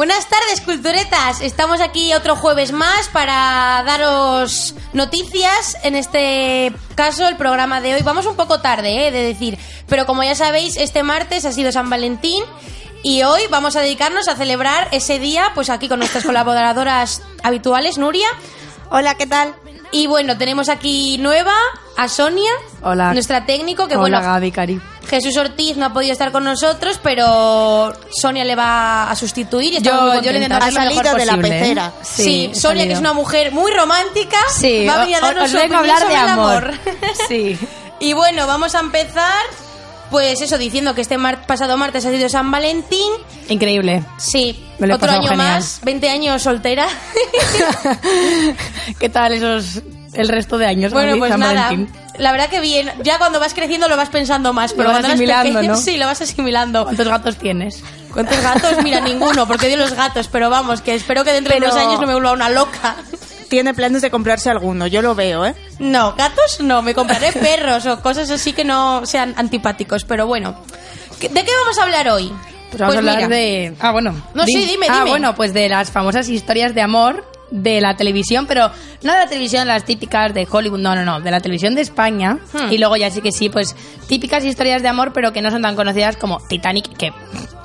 Buenas tardes, culturetas. Estamos aquí otro jueves más para daros noticias. En este caso, el programa de hoy. Vamos un poco tarde, eh, de decir. Pero como ya sabéis, este martes ha sido San Valentín. Y hoy vamos a dedicarnos a celebrar ese día, pues aquí con nuestras colaboradoras habituales, Nuria. Hola, ¿qué tal? Y bueno, tenemos aquí nueva a Sonia, Hola. nuestra técnico, que Hola, bueno, Gaby, Cari. Jesús Ortiz no ha podido estar con nosotros, pero Sonia le va a sustituir y muy yo le intento Ha hacer lo mejor de la posible, ¿eh? pecera. Sí, Sonia, que es una mujer muy romántica, Sí, va a venir a darnos os su opinión hablar de el amor. Sí. y bueno, vamos a empezar, pues eso, diciendo que este mar- pasado martes ha sido San Valentín. Increíble. Sí, Me lo he otro año genial. más, 20 años soltera. ¿Qué tal esos el resto de años? bueno, pues San nada, Valentín? la verdad que bien. Ya cuando vas creciendo lo vas pensando más, pero Lo vas cuando asimilando, pequeño, ¿no? sí, lo vas asimilando. ¿Cuántos gatos tienes? ¿Cuántos gatos? Mira, ninguno, porque odio los gatos, pero vamos, que espero que dentro de unos años no me vuelva una loca. Tiene planes de comprarse alguno, yo lo veo, ¿eh? No, gatos no, me compraré perros o cosas así que no sean antipáticos, pero bueno. ¿Qué- ¿De qué vamos a hablar hoy? Pues vamos a hablar mira, de... Ah, bueno. No, sí, dime, Ah, dime. bueno, pues de las famosas historias de amor de la televisión, pero no de la televisión, las típicas de Hollywood, no, no, no, de la televisión de España. Hmm. Y luego ya sí que sí, pues típicas historias de amor, pero que no son tan conocidas como Titanic, que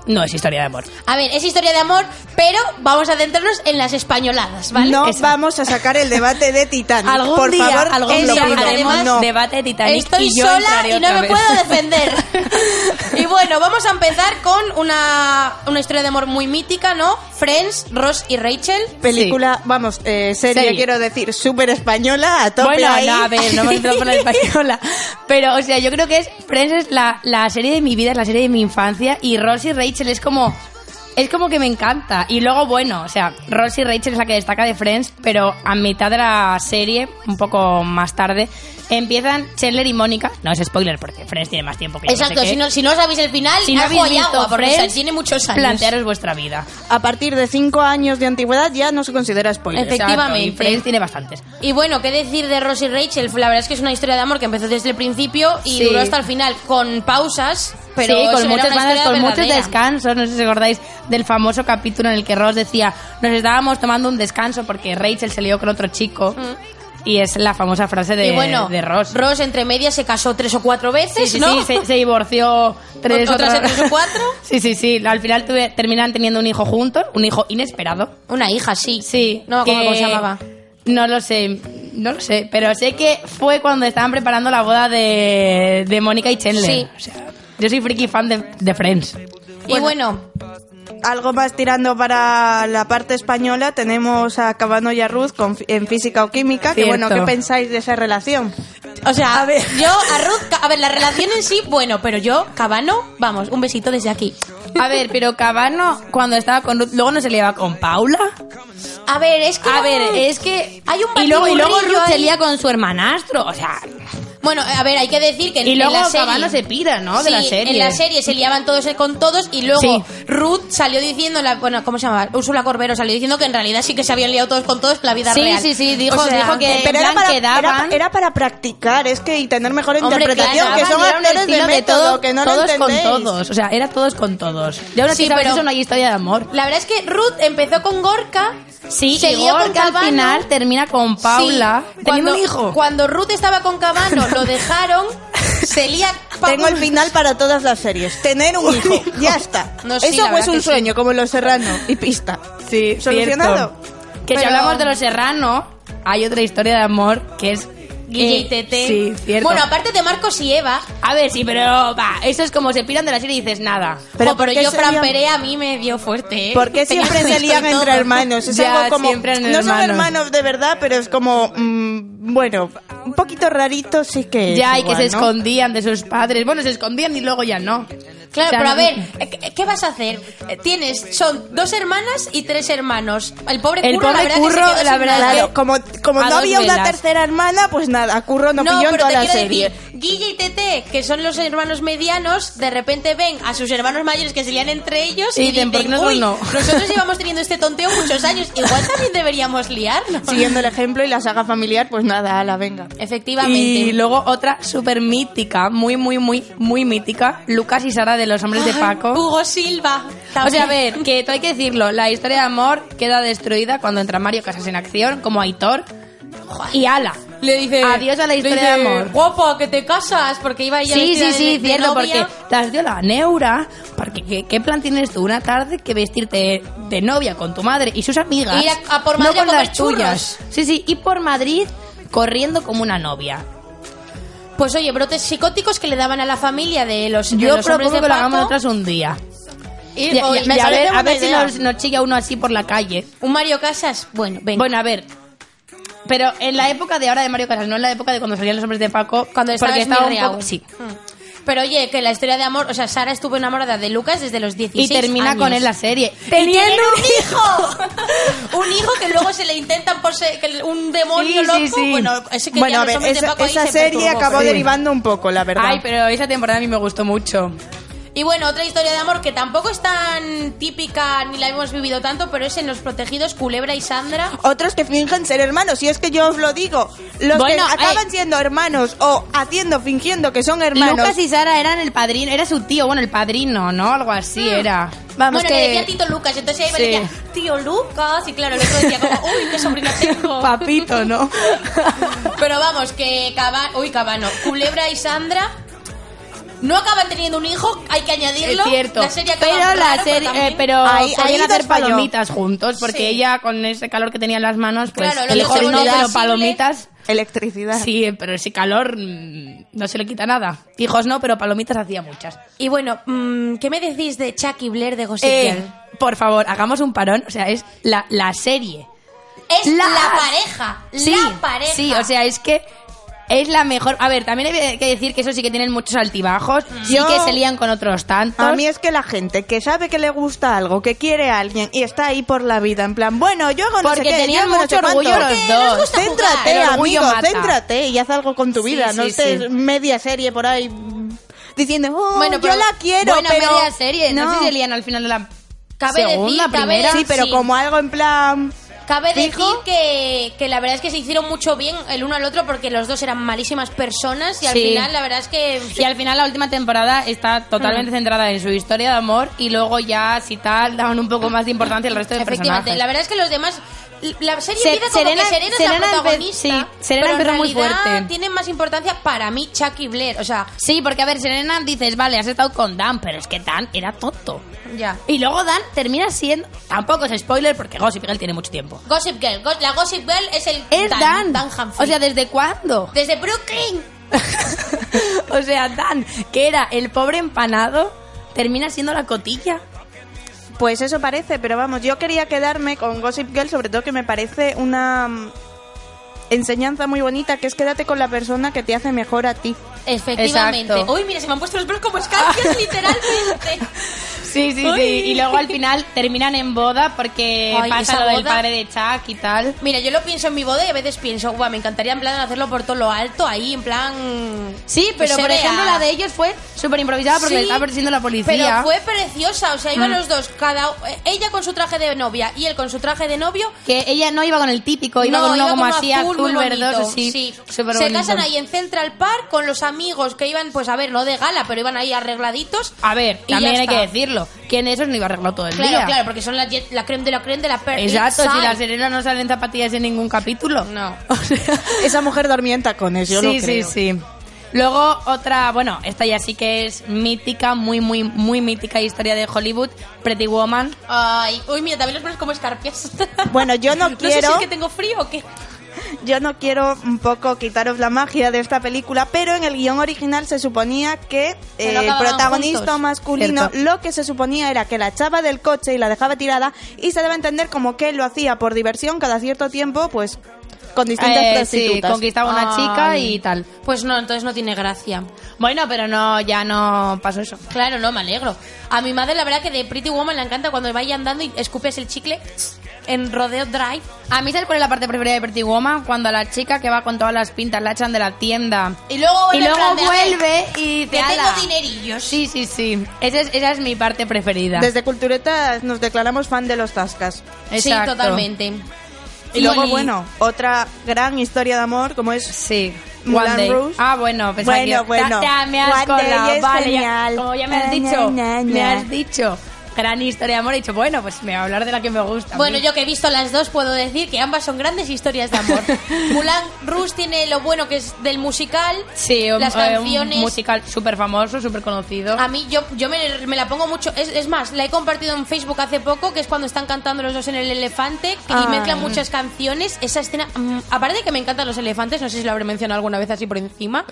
no es historia de amor. A ver, es historia de amor, pero vamos a centrarnos en las españoladas, ¿vale? No vamos a sacar el debate de Titanic. Algún Por día, favor, algún día haremos No. debate de Titanic Estoy y yo sola y no me vez. puedo defender. y bueno, vamos a empezar con una, una historia de amor muy mítica, ¿no? Friends, Ross y Rachel. Película, vamos, eh, serie, Serie. quiero decir, súper española, a tope Bueno, ahí. no, a ver, no entrado por la española. Pero, o sea, yo creo que es Friends es la, la serie de mi vida, es la serie de mi infancia. Y Ross y Rachel es como. Es como que me encanta. Y luego, bueno, o sea, Ross y Rachel es la que destaca de Friends, pero a mitad de la serie, un poco más tarde, empiezan Chandler y Mónica. No es spoiler porque Friends tiene más tiempo que yo no sé Exacto, si no, si no sabéis el final, Si no agua habéis y visto agua, porque Friends, tiene muchos años. Plantearos vuestra vida. A partir de 5 años de antigüedad ya no se considera spoiler. Efecti- Efectivamente. Exacto, y Friends tiene bastantes. Y bueno, ¿qué decir de Ross y Rachel? La verdad es que es una historia de amor que empezó desde el principio y Sí. duró hasta el final, con pausas, pero sí, con muchas con muchos descansos. No sé si acordáis del famoso capítulo en el que Ross decía, nos estábamos tomando un descanso porque Rachel se lió con otro chico. Y es la famosa frase de, y bueno, de Ross. entre medias se casó tres o cuatro veces, Sí, sí, ¿no? sí, se, se divorció tres Otras otras- tres o cuatro. Sí, sí, sí. Al final tuve- terminan teniendo un hijo juntos, un hijo inesperado. Una hija, sí. Sí. No me acuerdo que- cómo se llamaba. No lo sé, no lo sé, pero sé que fue cuando estaban preparando la boda de, de Mónica y Chandler. Sí. O sea, yo soy friki fan de, de Friends. Y bueno, Algo más tirando para la parte española, tenemos a Cabano y a Ruth con- en física o química. Que bueno, ¿qué pensáis de esa relación? o sea, a ver, yo a Ruth, a ver, la relación en sí, bueno, pero yo, Cabano, vamos, un besito desde aquí. A ver, pero Cabano, cuando estaba con Ruth, luego no se liaba con Paula. A ver, es que A ver, es que. Hay un y luego, y luego Ruth se lía con su hermanastro. O sea. Bueno, a ver, hay que decir que en, Y en luego la serie... Se pira, ¿no? De la Sí, serie. en la serie se liaban todos con todos y luego Sí. Ruth salió diciendo, la, bueno, ¿cómo se llamaba? Úrsula Corbero salió diciendo que en realidad sí que se habían liado todos con todos en la vida Sí, real. sí, sí, dijo- O sea, dijo que- Pero en era para, quedaban- era, era para practicar, es que y tener mejor Hombre, interpretación, claro, que son actores de método, todo- que no todos lo con todos. O sea, era todos con todos. Y ahora Sí, sí, pero eso no hay historia de amor. La verdad es que Ruth empezó con Gorka, Sí, se y lió con Gorka al final termina con Paula Sí, cuando, un hijo. Cuando Ruth estaba con Cabano, lo dejaron, se lía... Tengo el final para todas las series. Tener un hijo. Ya está. No, sí, Eso la verdad un que sí. sueño, como Los Serrano. Y pista. Sí, ¿Solucionado? Que si Pero- hablamos de los serrano, hay otra historia de amor que es Guille y eh, Tete. Sí, cierto. Bueno, aparte de Marcos y Eva, a ver, sí, pero va, eso es como se piran de la serie y dices nada. Pero pero, ¿por pero qué yo Fran lían? Perea a mí me dio fuerte, ¿eh? ¿Por qué siempre se y lían entre hermanos? Es Ya, algo como. siempre no son hermanos. de verdad, pero es como. mm, bueno, un poquito rarito sí que es. ya, y igual, que se ¿no? escondían de sus padres. Bueno, se escondían y luego ya no. Claro, pero a ver, ¿qué- ¿qué vas a hacer? Eh, Tienes, son dos hermanas y tres hermanos. El pobre El Curro, la pobre verdad que se Curro, quedó la sin verdad. Claro, como, como A no dos había una velas. tercera hermana, pues nada, Curro no, No, pilló en pero toda te la quiero serie. decir, Guille y Tete, que son los hermanos medianos, de repente ven a sus hermanos mayores que se lían entre ellos Y y, dicen, dicen, "¿por qué nosotros "Uy, no?". nosotros llevamos teniendo este tonteo muchos años, igual también deberíamos liarnos. Siguiendo el ejemplo y la saga familiar, pues nada, a la venga. Efectivamente. Y luego otra súper mítica, muy, muy, muy, muy mítica, Lucas y Sara de los hombres de Paco. Hugo Silva. O sea, a ver, que todo hay que decirlo, la historia de amor queda destruida cuando entra Mario Casas en acción, como Aitor y Ala. Le dice Adiós a la historia dice, de amor. Guapo, que te casas, porque iba ella Sí, sí, sí, de- de cierto, porque novia. te has dio la neura, porque ¿qué, qué plan tienes tú una tarde que vestirte de novia con tu madre y sus amigas? Ir a- a por no Madrid a con comer las tuyas. Sí, sí, y por Madrid corriendo como una novia. Pues oye, brotes psicóticos que le daban a la familia de los, de Yo los hombres propongo de que lo hagamos nosotras un día. Y, Y, y- oye, y me a ver, a ver si nos, nos chilla uno así por la calle. Un Mario Casas, bueno, venga. Bueno, a ver. Pero en la época de ahora de Mario Casas, no en la época de cuando salían los hombres de Paco. Cuando estaba estaba un poco. Sí. Mm. Pero oye, que la historia de amor, o sea, Sara estuvo enamorada de Lucas desde los 16 Y termina años. con él la serie. ¡Y tienen ¡Teniendo un hijo! un hijo que luego se le intentan por ser que un demonio Sí, sí, loco. sí. Bueno, ese que Bueno, ya a los ver, hombres de esa, Paco ahí esa se serie perturbó. acabó Sí. derivando un poco, la verdad. Ay, pero esa temporada a mí me gustó mucho. Y bueno, otra historia de amor que tampoco es tan típica ni la hemos vivido tanto, pero es en Los Protegidos, Culebra y Sandra. Otros que fingen ser hermanos, y es que yo os lo digo. Los Bueno, que acaban eh. siendo hermanos o haciendo, fingiendo que son hermanos. Lucas y Sara eran el padrino, era su tío, bueno, el padrino, ¿no? Algo así era. Vamos bueno, que... le decía Tito Lucas, entonces ahí me Sí. decía, tío Lucas, y claro, el otro decía como, uy, qué sobrina tengo. Papito, ¿no? Pero vamos, que Cabano, uy, Cabano, Culebra y Sandra no acaban teniendo un hijo, hay que añadirlo. Es cierto. La serie acaba pero la raro, serie, eh, pero Ahí- ahí podían hacer falló. palomitas juntos, porque Sí. ella con ese calor que tenía en las manos, pues Claro, lo hijo no, pero palomitas. Electricidad. Sí, pero ese calor mm, no se le quita nada. Hijos no, pero palomitas hacía muchas. Y bueno, mm, ¿qué me decís de Chucky Blair de Gossip Eh, Girl? por favor, hagamos un parón. O sea, es la, la serie. Es la- la, pareja, Sí, la pareja. Sí, o sea, es que es la mejor. A ver, también hay que decir que eso sí que tienen muchos altibajos. Sí Yo- que se lían con otros tantos. A mí es que la gente que sabe que le gusta algo, que quiere a alguien y está ahí por la vida, en plan, bueno, yo hago no Porque sé qué, tenían yo hago no mucho sé cuánto. orgullo los Porque dos. gusta Céntrate, El orgullo amigo, mata. céntrate y haz algo con tu vida. Sí, no estés sí. media serie por ahí mm, diciendo, oh, Bueno, yo la quiero, Buena pero... media serie. No. sé si se lían al final de la Cabe segunda, decir, cabe primera. Sí, pero como algo en plan... Cabe ¿Fijo? decir que, que la verdad es que se hicieron mucho bien el uno al otro porque los dos eran malísimas personas y al Sí. final la verdad es que... Y al final la última temporada está totalmente Mm. centrada en su historia de amor y luego ya, si tal, daban un poco más de importancia al resto de Efectivamente, personajes. la verdad es que los demás... La serie Se- empieza como Serena- que Serena, Serena es la empe- protagonista, sí, Serena pero en empezó muy realidad fuerte. tiene más importancia para mí Chucky Blair, o sea, Sí, porque a ver, Serena dices, vale, has estado con Dan, pero es que Dan era tonto. ya. Y luego Dan termina siendo. Tampoco es spoiler porque Gossip Girl tiene mucho tiempo. Gossip Girl, Go- la Gossip Girl es el Es Dan. Dan, Humphrey. o sea, ¿desde cuándo? desde Brooklyn. o sea, Dan, que era el pobre empanado, termina siendo la cotilla. Pues eso parece, pero vamos, yo quería quedarme con Gossip Girl, sobre todo que me parece una mm, enseñanza muy bonita, que es quédate con la persona que te hace mejor a ti. Efectivamente. Exacto. Uy, mira, se me han puesto los pelos como escarpias, literalmente. Sí, sí, Uy. sí. Y luego al final terminan en boda porque Ay, pasa lo del boda. padre de Chuck y tal. Mira, yo lo pienso en mi boda y a veces pienso, guau, me encantaría en plan hacerlo por todo lo alto, ahí en plan... Sí, pero por vea. ejemplo la de ellos fue súper improvisada porque Sí, le estaba persiguiendo la policía. Pero fue preciosa, o sea, iban Mm. los dos, cada ella con su traje de novia y él con su traje de novio. Que ella no iba con el típico, iba no, con uno iba como como así azul, azul, verdoso, sí. sí. Se casan ahí en Central Park con los amigos que iban, pues a ver, no de gala, pero iban ahí arregladitos. A ver, Y también hay que decirlo. ¿Quién de esos no iba arreglado todo el Claro, día? claro, porque son la, la creme de la creme de la per- Exacto, si la Serena no sale en zapatillas en ningún capítulo. No. O sea, Esa mujer dormía en tacones, yo sí, lo creo. sí, sí. Luego otra, bueno, esta ya sí que es mítica, muy, muy, muy mítica historia de Hollywood, Pretty Woman. Ay, uy, mira, también los pones como escarpias. Bueno, yo no No sé quiero... si es que tengo frío o qué. Yo no quiero un poco quitaros la magia de esta película, pero en el guion original se suponía que eh, el protagonista juntos. masculino Cierto. lo que se suponía era que la echaba del coche y la dejaba tirada y se debe entender como que él lo hacía por diversión cada cierto tiempo, pues con distintas Eh, sí, prostitutas. conquistaba una Ay. chica y tal. Pues no, entonces no tiene gracia. Bueno, pero no, ya no pasó eso. Claro, no, me alegro. A mi madre la verdad que de Pretty Woman le encanta cuando vaya andando y escupes el chicle. En Rodeo Drive. A mí, ¿sabes cuál es la parte preferida de Pretty Woman? Cuando a la chica que va con todas las pintas la echan de la tienda. Y luego Y luego vuelve y dice, que tengo dinerillos. Sí, sí, sí. Esa es, esa es mi parte preferida. Desde Cultureta nos declaramos fan de los Tascas. Sí, Exacto. totalmente. Y luego, bueno, otra gran historia de amor como es Sí. Moulin One Day. Rouge. Ah, bueno, pensaba Bueno, que- bueno. Ta- ta- me has One Day colado. es Vale, ya- genial. como ya me has dicho, na, na, me na. has dicho gran historia de amor, he dicho, bueno, pues me voy a hablar de la que me gusta. Bueno, yo que he visto las dos puedo decir que ambas son grandes historias de amor. Moulin Rouge tiene lo bueno que es del musical. Sí, un, las eh, un canciones. musical súper famoso, súper conocido. A mí yo, yo me, me la pongo mucho. Es, es más, la he compartido en Facebook hace poco, que es cuando están cantando los dos en el elefante que- y Ay. mezclan muchas canciones. Esa escena, mm, aparte de que me encantan los elefantes, no sé si lo habré mencionado alguna vez así por encima.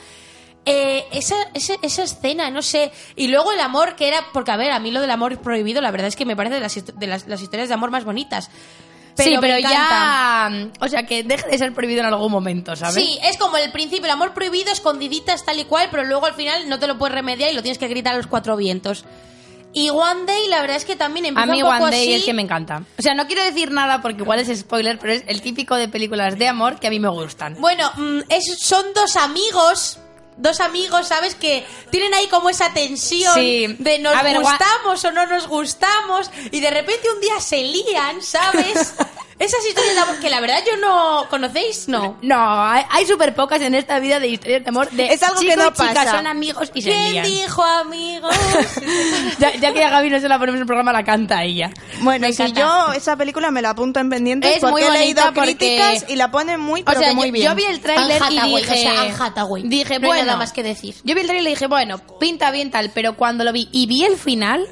Eh, esa, esa, esa escena, no sé. Y luego el amor que era. Porque, a ver, a mí lo del amor prohibido, la verdad es que me parece de las, de las, las historias de amor más bonitas. sí, me pero ya. O sea, que deje de ser prohibido en algún momento, ¿sabes? Sí, es como el principio, el amor prohibido, escondiditas tal y cual, pero luego al final no te lo puedes remediar y lo tienes que gritar a los cuatro vientos. Y One Day, la verdad es que también A empieza mí un poco One Day así. es que me encanta. O sea, no quiero decir nada porque igual es spoiler, pero es el típico de películas de amor que a mí me gustan. Bueno, mm, es- son dos amigos, dos amigos, ¿sabes? Que tienen ahí como esa tensión Sí. de nos ver, gustamos o no nos gustamos y de repente un día se lían, ¿sabes? Esas historias de amor que la verdad yo no... ¿Conocéis? No. No, hay, hay súper pocas en esta vida de historias de amor de Es algo que no y chica pasa. son amigos y se ¿Quién lían. dijo amigos? Ya, ya que a Gaby no se la ponemos en el programa, la canta ella. Bueno, Me y si encanta. yo esa película me la apunto en pendientes Es porque muy he bonita leído porque- críticas y la ponen muy, O pero sea, que muy yo, bien. yo vi el tráiler Anne y Hathaway, dije... o sea, Anne Hathaway. Dije, No hay bueno... nada más que decir. Yo vi el tráiler y dije, bueno, pinta bien tal, pero cuando lo vi y vi el final,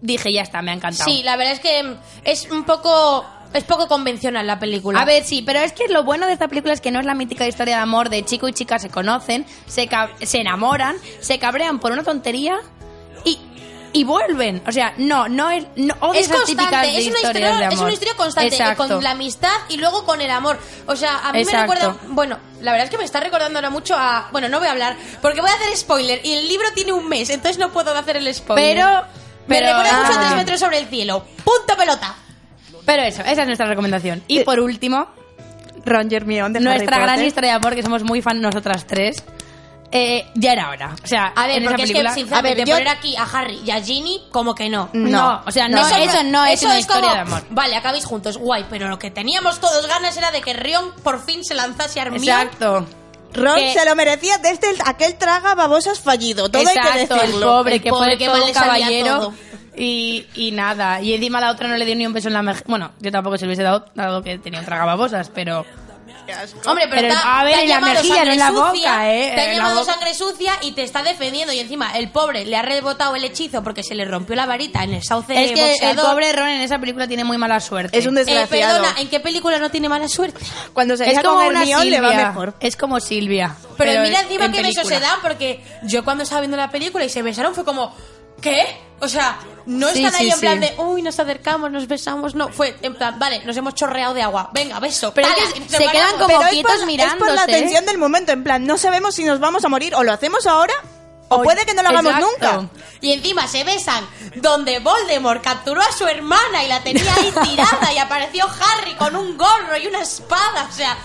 dije, ya está, me ha encantado. Sí, la verdad es que es un poco... Es poco convencional la película. A ver, sí, pero es que lo bueno de esta película es que no es la mítica historia de amor de chico y chica se conocen, se, se enamoran, se cabrean por una tontería y, y vuelven. O sea, no, no es. No, es constante, de es una, historia, de es una historia constante, eh, con la amistad y luego con el amor. O sea, a mí Exacto. me recuerda, bueno, la verdad es que me está recordando ahora mucho a, bueno, no voy a hablar, porque voy a hacer spoiler y el libro tiene un mes, entonces no puedo hacer el spoiler. Pero. me recuerda mucho a ah. tres metros sobre el cielo. Punto pelota. Pero eso, esa es nuestra recomendación. Y por último, Ron Hermione de Harry nuestra gran Potter. historia de amor, que somos muy fan nosotras tres. eh, ya era hora. O sea, A ver, en esa porque es película. que sinceramente A ver, yo- poner aquí a Harry y a Ginny como que no. no, o sea, no, no, eso, no, es una historia como, de amor. Vale, acabéis juntos, guay, pero lo que teníamos todos ganas era de que Rion por fin se lanzase a Hermione. Exacto. Ron que- se lo merecía desde el- aquel traga babosas fallido. Todo hay que Exacto, el decirlo. pobre El que pobre fue todo mal un caballero todo. y, y nada. Y encima la otra no le dio ni un beso en la mejilla. Bueno, yo tampoco se lo hubiese dado, dado que tenía un tragababosas, pero... Hombre, pero, a ver, te ha en la llamado mejilla, no en la sangre boca, sucia, ¿eh? Te ha En la llamado sangre sucia y te está defendiendo. Y encima, el pobre le ha rebotado el hechizo porque se le rompió la varita en el sauce Es que el boxeador. pobre Ron en esa película tiene muy mala suerte. Es un Eh, desgraciado. perdona, ¿en qué película no tiene mala suerte? Cuando se Es como con una Hermione le va mejor. Es como Silvia. Pero, mira encima en qué besos se dan porque yo cuando estaba viendo la película y se besaron fue como... ¿Qué? O sea, no Sí, están ahí sí, en plan sí. de, uy, nos acercamos, nos besamos, no, fue en plan, vale, nos hemos chorreado de agua, venga, beso. Pero es tala, que y nos se quedan como Pero es quietos por, es por la mirándose. tensión del momento, en plan, no sabemos si nos vamos a morir, o lo hacemos ahora, o puede que no lo hagamos exacto. nunca. Y encima se besan donde Voldemort capturó a su hermana y la tenía ahí tirada y apareció Harry con un gorro y una espada, o sea,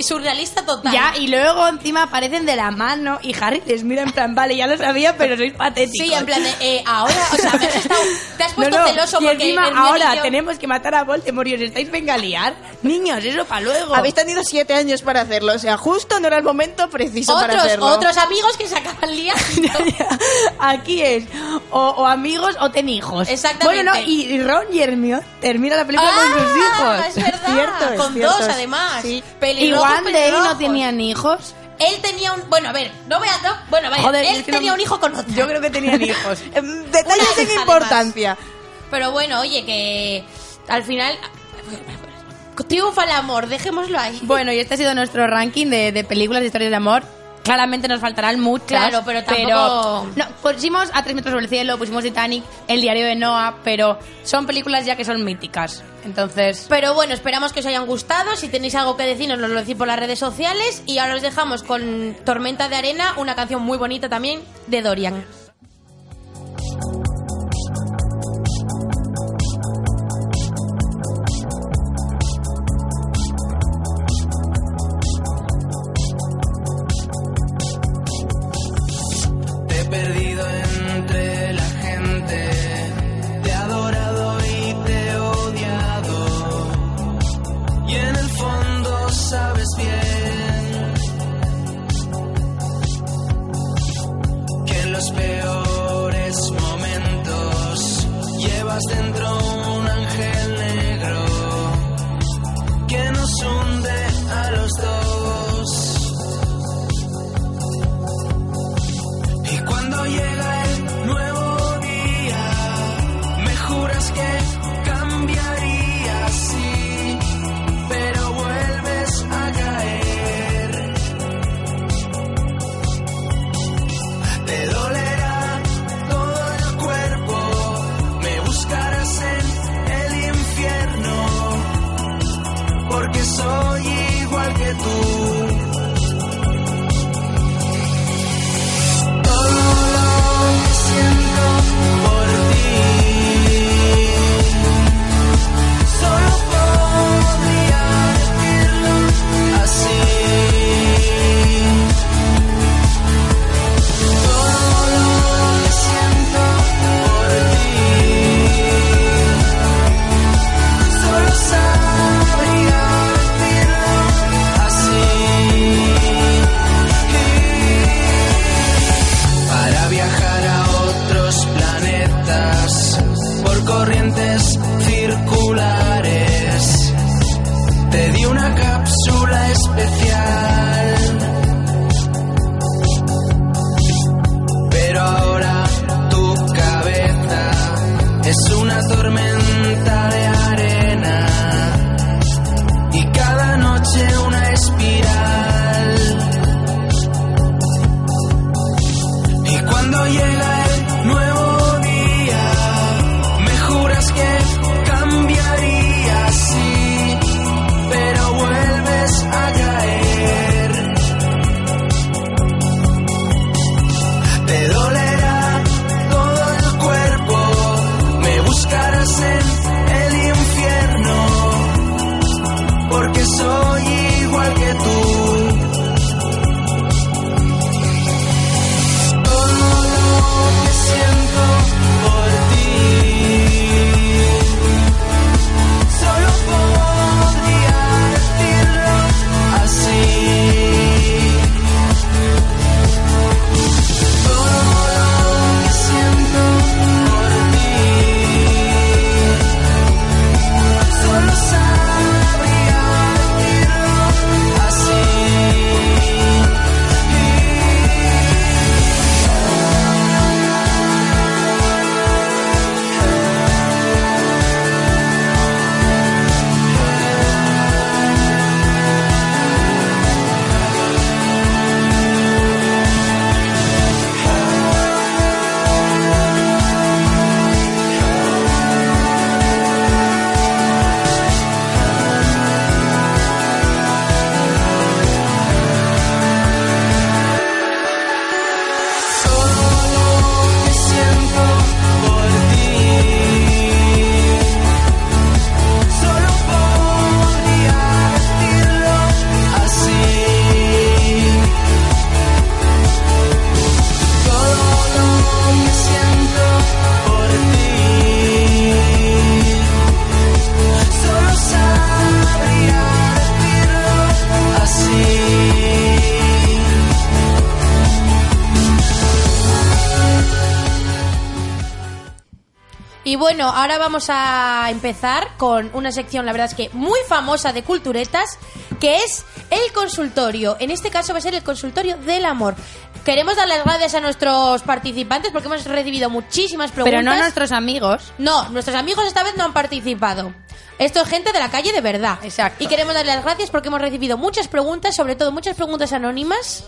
surrealista total. Ya, y luego encima aparecen de la mano y Harry les mira en plan, vale, ya lo sabía, pero sois patéticos. Sí, en plan de, eh, ahora, o sea, me has estado- te has No, puesto no, celoso y porque encima ahora yo- tenemos que matar a Voldemort y os estáis venga a liar. Niños, eso para luego. Habéis tenido siete años para hacerlo, o sea, justo no era el momento preciso para otros, hacerlo. otros amigos que se acaban liando. Aquí es o, o amigos o ten hijos. Exactamente. Bueno, no, y Ron y Hermione termina la película con sus Ah, hijos. es verdad. Cierto, es con cierto, dos además. sí. Y Pelirrojos, One Day no tenían hijos. Él tenía un, bueno, a ver, no voy a, no, bueno, vaya, Joder, él es que no- tenía un hijo con otro. Yo creo que tenían hijos. Detalles sin importancia. Pero bueno, oye, que al final triunfa el amor, dejémoslo ahí. Bueno, y este ha sido nuestro ranking de, de películas de historias de amor. Claramente nos faltarán muchas. Claro, pero tampoco- no, pusimos A Tres Metros sobre el Cielo, pusimos Titanic, El Diario de Noah, pero son películas ya que son míticas. Entonces, Pero bueno, esperamos que os hayan gustado. Si tenéis algo que decirnos, nos lo decís por las redes sociales. Y ahora os dejamos con Tormenta de Arena, una canción muy bonita también de Dorian. dentro. Ahora vamos a empezar con una sección, la verdad es que muy famosa de culturetas, que es el consultorio. En este caso va a ser el consultorio del amor. Queremos dar las gracias a nuestros participantes porque hemos recibido muchísimas preguntas. Pero no nuestros amigos. No, nuestros amigos esta vez no han participado. Esto es gente de la calle de verdad. Exacto. Y queremos darle las gracias porque hemos recibido muchas preguntas, sobre todo muchas preguntas anónimas,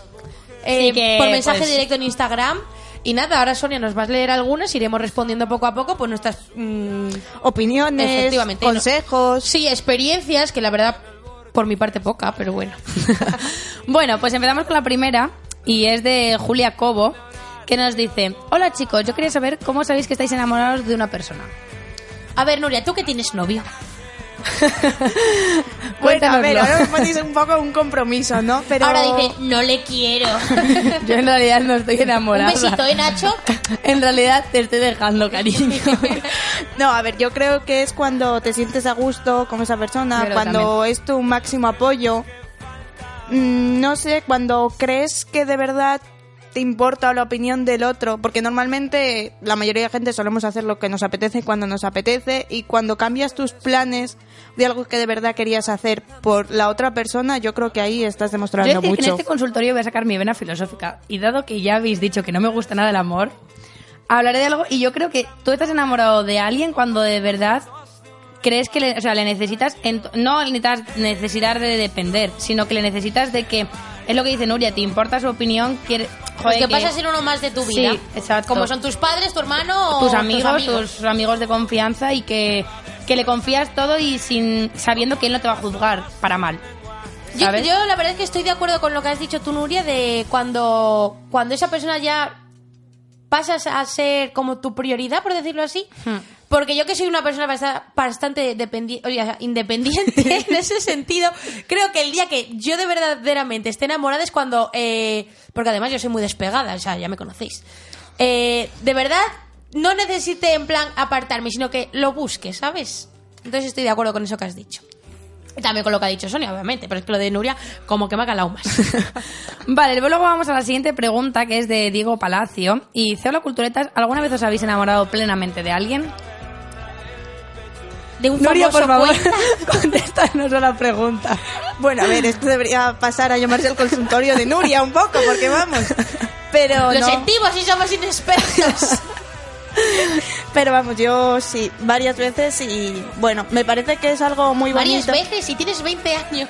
eh, que, por mensaje pues- directo en Instagram. Y nada, ahora Sonia nos va a leer algunas, iremos respondiendo poco a poco pues nuestras... mm, Opiniones, consejos. sí, experiencias, que la verdad, por mi parte poca, pero bueno. bueno, pues empezamos con la primera y es de Julia Cobo, que nos dice, hola chicos, yo quería saber cómo sabéis que estáis enamorados de una persona. A ver, Nuria, ¿tú que tienes novio? Bueno, a ver, Cuéntanoslo. ahora un poco un compromiso, ¿no? Pero... Ahora dice, no le quiero. Yo en realidad no estoy Un enamorada. besito, ¿eh, Nacho? En realidad te estoy dejando, cariño. No, a ver, yo creo que es cuando te sientes a gusto con esa persona, Pero cuando es tu máximo apoyo. Mm, No sé, cuando crees que de verdad te importa la opinión del otro, porque normalmente la mayoría de gente solemos hacer lo que nos apetece cuando nos apetece y cuando cambias tus planes de algo que de verdad querías hacer por la otra persona, yo creo que ahí estás Yo demostrando que en mucho. este consultorio voy a sacar mi vena filosófica. Y dado que ya habéis dicho que no me gusta nada el amor, hablaré de algo. Y yo creo que tú estás enamorado de alguien cuando de verdad crees que le, o sea, le necesitas. en no necesitas necesidad de depender, sino que le necesitas de que. Es lo que dice Nuria, te importa su opinión, quiere. Pues joder, que pasa a ser uno más de tu vida. Sí, exacto. Como son tus padres, tu hermano o tus amigos, tus amigos. amigos. de confianza y que, que le confías todo y sin sabiendo que él no te va a juzgar para mal. Yo, yo la verdad es que estoy de acuerdo con lo que has dicho tú, Nuria, de cuando, cuando esa persona ya pasas a ser como tu prioridad, por decirlo así. Hmm. Porque yo que soy una persona basta- bastante dependi- o sea, independiente en ese sentido, creo que el día que yo de verdaderamente esté enamorada es cuando... eh, porque además yo soy muy despegada, o sea, ya me conocéis. Eh, de verdad, no necesite en plan apartarme, sino que lo busque, ¿sabes? Entonces estoy de acuerdo con eso que has dicho. Y También con lo que ha dicho Sonia, obviamente, pero es que lo de Nuria como que me ha calado más. Vale, luego vamos a la siguiente pregunta que es de Diego Palacio. Y dice, hola culturetas, ¿alguna vez os habéis enamorado plenamente de alguien? De un Nuria, por favor, contéstanos a la pregunta. Bueno, a ver, esto debería pasar a llamarse el consultorio de Nuria un poco, porque vamos. Pero Lo no. sentimos y somos inexpertos. Pero vamos, yo sí, varias veces y bueno, me parece que es algo muy Varias bonito. veces y tienes 20 años.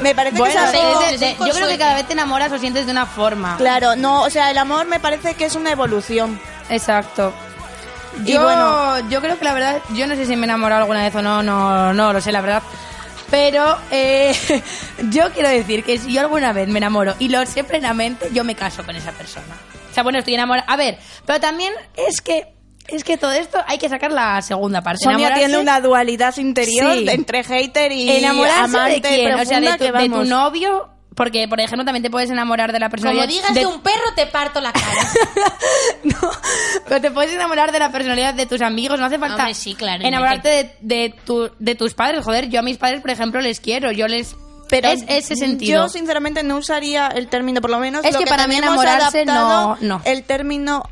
Me parece Bueno, que es algo... de- de- yo creo que cada vez te enamoras o sientes de una forma. Claro, no, o sea, el amor me parece que es una evolución. Exacto. Yo, bueno- yo creo que la verdad, yo no sé si me he enamorado alguna vez o no, no, no lo sé, la verdad. Pero eh, yo quiero decir que si yo alguna vez me enamoro y lo sé plenamente, yo me caso con esa persona. O sea, bueno, estoy enamorada. A ver, pero también es que es que todo esto hay que sacar la segunda parte. Sonia tiene una dualidad interior Sí. entre hater y enamorarse amante de quién, o sea, de tu, de tu novio, porque por ejemplo también te puedes enamorar de la personalidad Como digas de un perro, te parto la cara. no, pero te puedes enamorar de la personalidad de tus amigos, no hace falta Hombre, sí, claro, enamorarte de, de, tu- de tus padres. Joder, yo a mis padres, por ejemplo, les quiero, yo les... Pero es ese sentido. Yo sinceramente no usaría el término, por lo menos Es lo que para mí enamorarse no- no. El término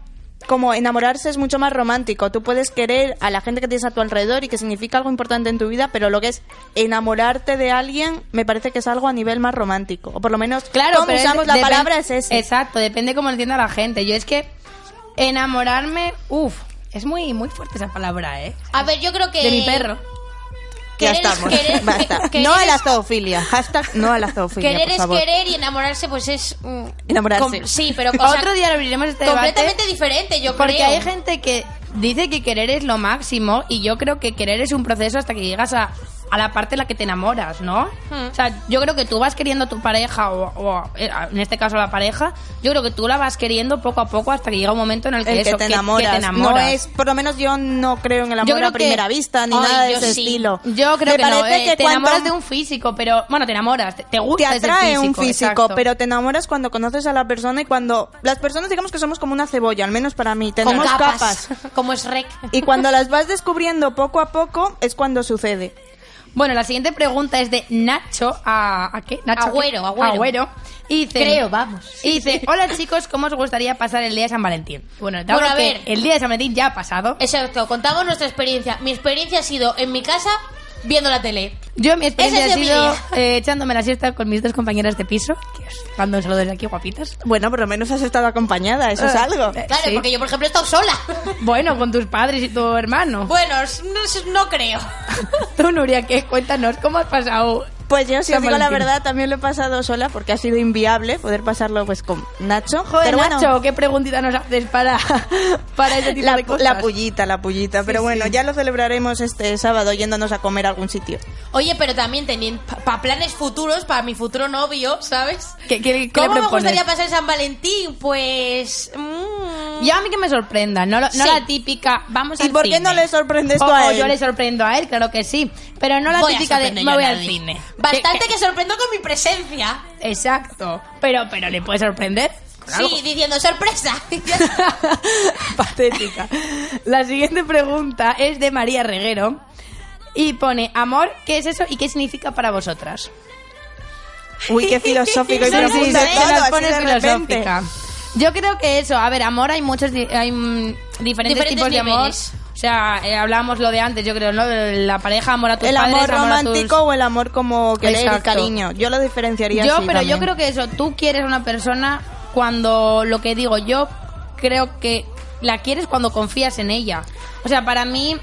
como enamorarse es mucho más romántico. Tú puedes querer a la gente que tienes a tu alrededor y que significa algo importante en tu vida, pero lo que es enamorarte de alguien me parece que es algo a nivel más romántico. O por lo menos Claro, como pero es- usamos la palabra es ese. Exacto, depende cómo lo entienda la gente. Yo es que enamorarme, uff, es muy, muy fuerte esa palabra, ¿eh? A ver, yo creo que... De mi perro. Ya querer es estamos. querer- Basta. querer no a la zoofilia. Hashtag no a la zoofilia, Querer por es querer y enamorarse pues es... mm, Enamorarse. com- sí, pero... Otro día lo abriremos este debate. completamente diferente, yo Porque creo. hay gente que dice que querer es lo máximo y yo creo que querer es un proceso hasta que llegas a, a la parte en la que te enamoras, ¿no? Hmm. O sea, yo creo que tú vas queriendo a tu pareja o, o, eh, en este caso a la pareja, yo creo que tú la vas queriendo poco a poco hasta que llega un momento en el que, el que eso, te, que- que enamoras. te enamoras. No es, por lo menos yo no creo en el amor a primera que- vista ni Ay, nada de ese sí. estilo. Yo creo Me que no, parece eh, que te enamoras de un físico, pero bueno, te enamoras, te, te te gusta ese atrae un físico, físico, exacto. pero te enamoras cuando conoces a la persona y cuando las personas digamos que somos como una cebolla, al menos para mí, tenemos capas. capas. Como es rec. Y cuando las vas descubriendo poco a poco es cuando sucede. Bueno, la siguiente pregunta es de Nacho a, ¿a qué? Nacho Agüero, Agüero. Y dice, Creo, vamos. Y dice, hola chicos, ¿cómo os gustaría pasar el día de San Valentín? Bueno, a ver. el día de San Valentín ya ha pasado. Exacto, contamos nuestra experiencia. Mi experiencia ha sido en mi casa viendo la tele. Yo mi experiencia ha sido eh, echándome la siesta con mis dos compañeras de piso, que os mando un saludo desde aquí, guapitas. Bueno, por lo menos has estado acompañada, eso es Eh, algo. eh, Claro, Sí. porque yo, por ejemplo, he estado sola. Bueno, con tus padres y tu hermano. bueno, no, no creo. Tú, Nuria, ¿qué? Cuéntanos, ¿cómo has pasado? Pues yo, si os digo la verdad, también lo he pasado sola porque ha sido inviable poder pasarlo pues con Nacho. Joder, Pero bueno, Nacho, ¿qué preguntita nos haces para, para ese tipo la, de cosas? la pullita, la pullita. Pero bueno, sí. ya lo celebraremos este sábado yéndonos a comer a algún sitio. Oye, pero también teniendo para planes futuros, para mi futuro novio, ¿sabes? ¿Qué, qué- qué le ¿Cómo me gustaría pasar San Valentín? Pues... mm, Yo a mí que me sorprenda, no, lo- no Sí. la típica, vamos ¿Y al por qué cine. no le sorprendes tú a él? yo le sorprendo a él, claro que sí. Pero no la voy a típica de sorprender me voy al nadie. cine. Bastante Que- sorprendo con mi presencia. Exacto. Pero, pero le puede sorprender. Sí, diciendo sorpresa. Patética. La siguiente pregunta es de María Reguero. Y pone, amor, ¿qué es eso y qué significa para vosotras? Uy, qué filosófico y Sí, sí, profundo todo, así de repente. filosófica. Yo creo que eso, a ver, amor hay muchos, di- hay mm, diferentes, Diferentes tipos de amor. niveles. O sea, eh, hablábamos lo de antes, yo creo, ¿no? De la pareja, amor a tus El padres, amor amor a tus- romántico o el amor como querer y Exacto. cariño. Yo lo diferenciaría Yo, así pero yo creo que eso, tú quieres una persona cuando lo que digo, yo creo que la quieres cuando confías en ella. O sea, para mí,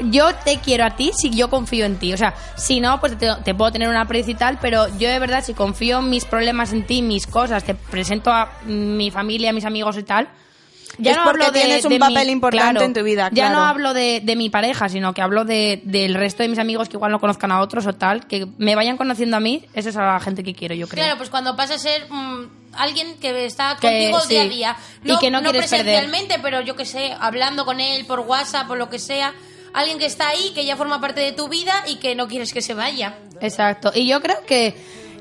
yo te quiero a ti si yo confío en ti. O sea, si no, pues te, te puedo tener una aprecio y tal, pero yo de verdad, si confío en mis problemas en ti, mis cosas, te presento a mi familia, a mis amigos y tal. Ya Es no porque hablo de, tienes un de papel mi- importante claro, en tu vida, Ya no claro. hablo de, de mi pareja, sino que hablo de, del resto de mis amigos que igual no conozcan a otros o tal, que me vayan conociendo a mí, eso es a la gente que quiero, yo creo. Claro, pues cuando pasa a ser mm, alguien que está Que contigo sí. día a día. Y que no quieres perder. presencialmente, pero yo que sé, hablando con él por WhatsApp o lo que sea. Alguien que está ahí, que ya forma parte de tu vida y que no quieres que se vaya. Exacto. Y yo creo que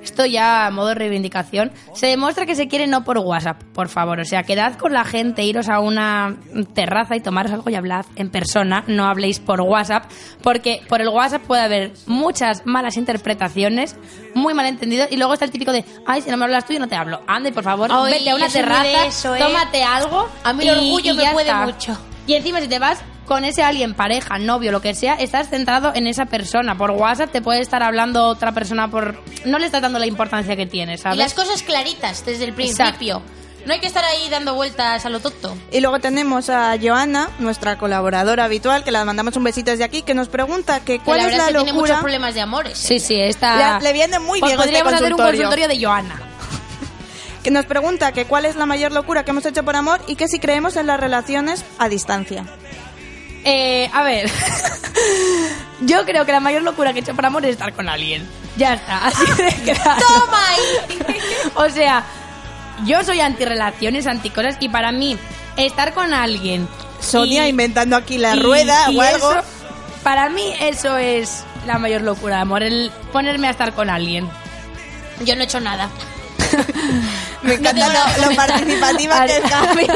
esto ya a modo de reivindicación se demuestra que se quiere no por WhatsApp, por favor. O sea, quedad con la gente, iros a una terraza y tomaros algo y hablad en persona, no habléis por WhatsApp, porque por el WhatsApp puede haber muchas malas interpretaciones, muy malentendidos, y luego está el típico de, ay, si no me hablas tú, yo no te hablo. Ande, por favor, vete a una terraza, eso, ¿eh? tómate algo. A mí el y- orgullo y me puede está. mucho. Y encima si te vas, con ese alguien, pareja, novio, lo que sea, estás centrado en esa persona. Por WhatsApp te puede estar hablando otra persona por... No le estás dando la importancia que tiene, Y ¿sabes? las cosas claritas desde el principio. No hay que estar ahí dando vueltas a lo tonto. Y luego tenemos a Joana, nuestra colaboradora habitual, que le mandamos un besito desde aquí, que nos pregunta que Que cuál la es la es que tiene muchos locura. problemas de amores. ¿eh? Sí, sí, está... Le- le viene muy Pues bien este podríamos hacer un consultorio. consultorio de Joana. Que nos pregunta que cuál es la mayor locura que hemos hecho por amor y que si creemos en las relaciones a distancia. Eh, a ver, yo creo que la mayor locura que he hecho por amor es estar con alguien. Ya está, así de claro. ¡Toma ahí! O sea, yo soy anti-relaciones, anti-cosas, y para mí, estar con alguien... Sonia y- inventando aquí la y- rueda y o algo. eso, para mí eso es la mayor locura de amor, el ponerme a estar con alguien. Yo no he hecho nada. Me encanta lo, participativa que está. A mí-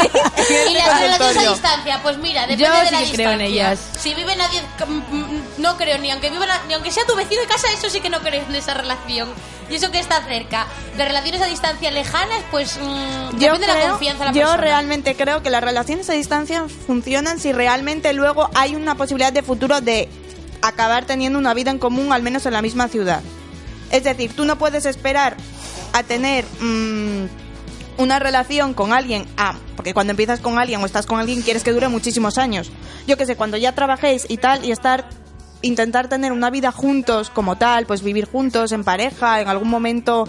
¿Y las relaciones a distancia? Pues mira, depende Yo de sí la que distancia. creo en ellas. Si vive nadie... mm, No creo, ni aunque viva la- ni aunque sea tu vecino de casa, eso sí que no creo en esa relación. Y eso que está cerca. De relaciones a distancia lejanas, pues mm, Yo, depende de la confianza de la yo persona. realmente creo que las relaciones a distancia funcionan si realmente luego hay una posibilidad de futuro de acabar teniendo una vida en común, al menos en la misma ciudad. Es decir, tú no puedes esperar a tener mm, una relación con alguien, ah, porque cuando empiezas con alguien o estás con alguien quieres que dure muchísimos años. Yo que sé, cuando ya trabajéis y tal y estar intentar tener una vida juntos como tal, pues vivir juntos en pareja, en algún momento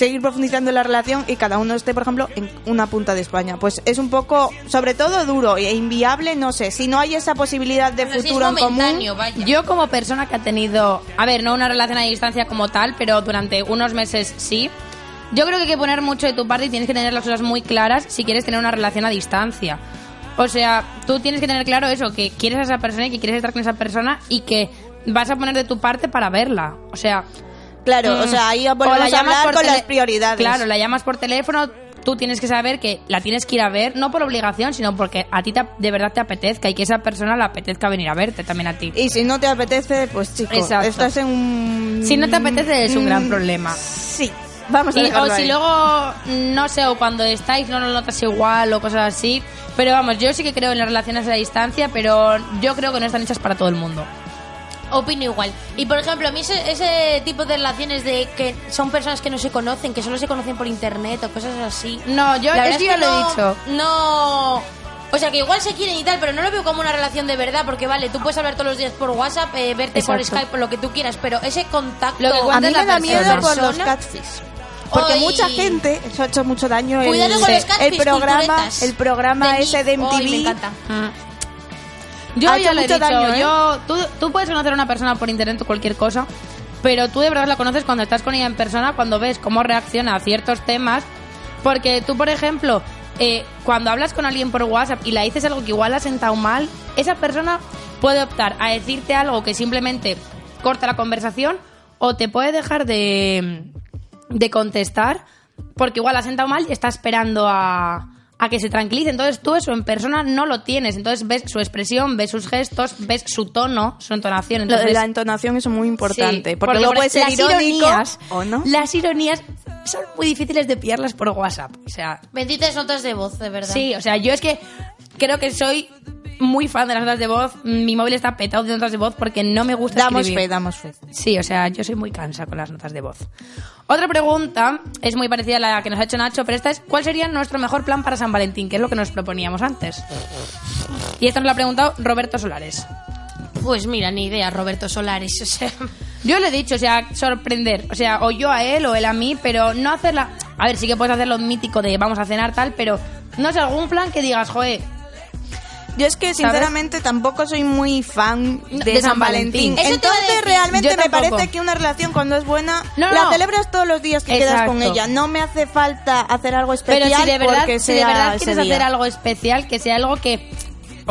seguir profundizando en la relación y cada uno esté, por ejemplo, en una punta de España. Pues es un poco, sobre todo duro e inviable, no sé, si no hay esa posibilidad de si futuro en común. vaya. Yo como persona que ha tenido, a ver, no una relación a distancia como tal, pero durante unos meses sí, yo creo que hay que poner mucho de tu parte y tienes que tener las cosas muy claras si quieres tener una relación a distancia. O sea, tú tienes que tener claro eso, que quieres a esa persona y que quieres estar con esa persona y que vas a poner de tu parte para verla. O sea, Claro, o Mm. sea, ahí O volvemos la a hablar por con las prioridades. Claro, la llamas por teléfono, tú tienes que saber que la tienes que ir a ver, no por obligación, sino porque a ti te- de verdad te apetezca y que esa persona le apetezca venir a verte también a ti. Y si no te apetece, pues chico, Exacto. estás en un... Si no te apetece es un gran Mm, problema. Sí, vamos a Y- dejarlo o si ahí. luego, no sé, o cuando estáis no lo notas igual o cosas así. Pero vamos, yo sí que creo en las relaciones a distancia, pero yo creo que no están hechas para todo el mundo. Opino igual. Y por ejemplo, a mí ese, ese tipo de relaciones de que son personas que no se conocen, que solo se conocen por internet o cosas así. No, yo La verdad es que ya lo he no- dicho. No. O sea, que igual se quieren y tal, pero no lo veo como una relación de verdad, porque vale, tú puedes hablar todos los días por WhatsApp, eh, verte por Exacto. Skype, por lo que tú quieras, pero ese contacto. Lo que A mí es me la da persona. miedo por los catfish. Porque mucha gente, eso ha hecho mucho daño el, el programa, el programa De ese de. MTV. Me encanta. Yo Ha ya hecho lo he mucho dicho, daño, ¿eh? yo, tú, tú puedes conocer a una persona por internet o cualquier cosa, pero tú de verdad la conoces cuando estás con ella en persona, cuando ves cómo reacciona a ciertos temas, porque tú, por ejemplo, eh, cuando hablas con alguien por WhatsApp y le dices algo que igual ha sentado mal, esa persona puede optar a decirte algo que simplemente corta la conversación o te puede dejar de, de contestar porque igual ha sentado mal y está esperando a, a que se tranquilice. Entonces tú eso en persona no lo tienes. Entonces ves su expresión, ves sus gestos, ves su tono, su entonación. Entonces, de la entonación es muy importante. Sí, porque, luego puede ser las irónico ironías, o no. Las ironías son muy difíciles de pillarlas por WhatsApp. O sea, Benditas notas de voz, de verdad. sí, o sea, yo es que creo que soy muy fan de las notas de voz. Mi móvil está petado de notas de voz porque no me gusta Damos escribir. fe, damos fe. Sí, o sea, yo soy muy cansa con las notas de voz. Otra pregunta es muy parecida a la que nos ha hecho Nacho, pero esta es ¿cuál sería nuestro mejor plan para San Valentín? Que es lo que nos proponíamos antes. Y esto nos lo ha preguntado Roberto Solares. Pues mira, ni idea, Roberto Solares. O sea, Yo le he dicho, o sea, sorprender. O sea, o yo a él o él a mí, pero no hacerla... A ver, sí que puedes hacer lo mítico de vamos a cenar tal, pero no sé, algún plan que digas, joder, Yo es que sinceramente tampoco soy muy fan de, De San San Valentín. Entonces realmente me parece que una relación cuando es buena No, la no. celebras todos los días que quedas con ella. No me hace falta hacer algo especial pero si de verdad, porque si de verdad quieres día. hacer algo especial, que sea algo que...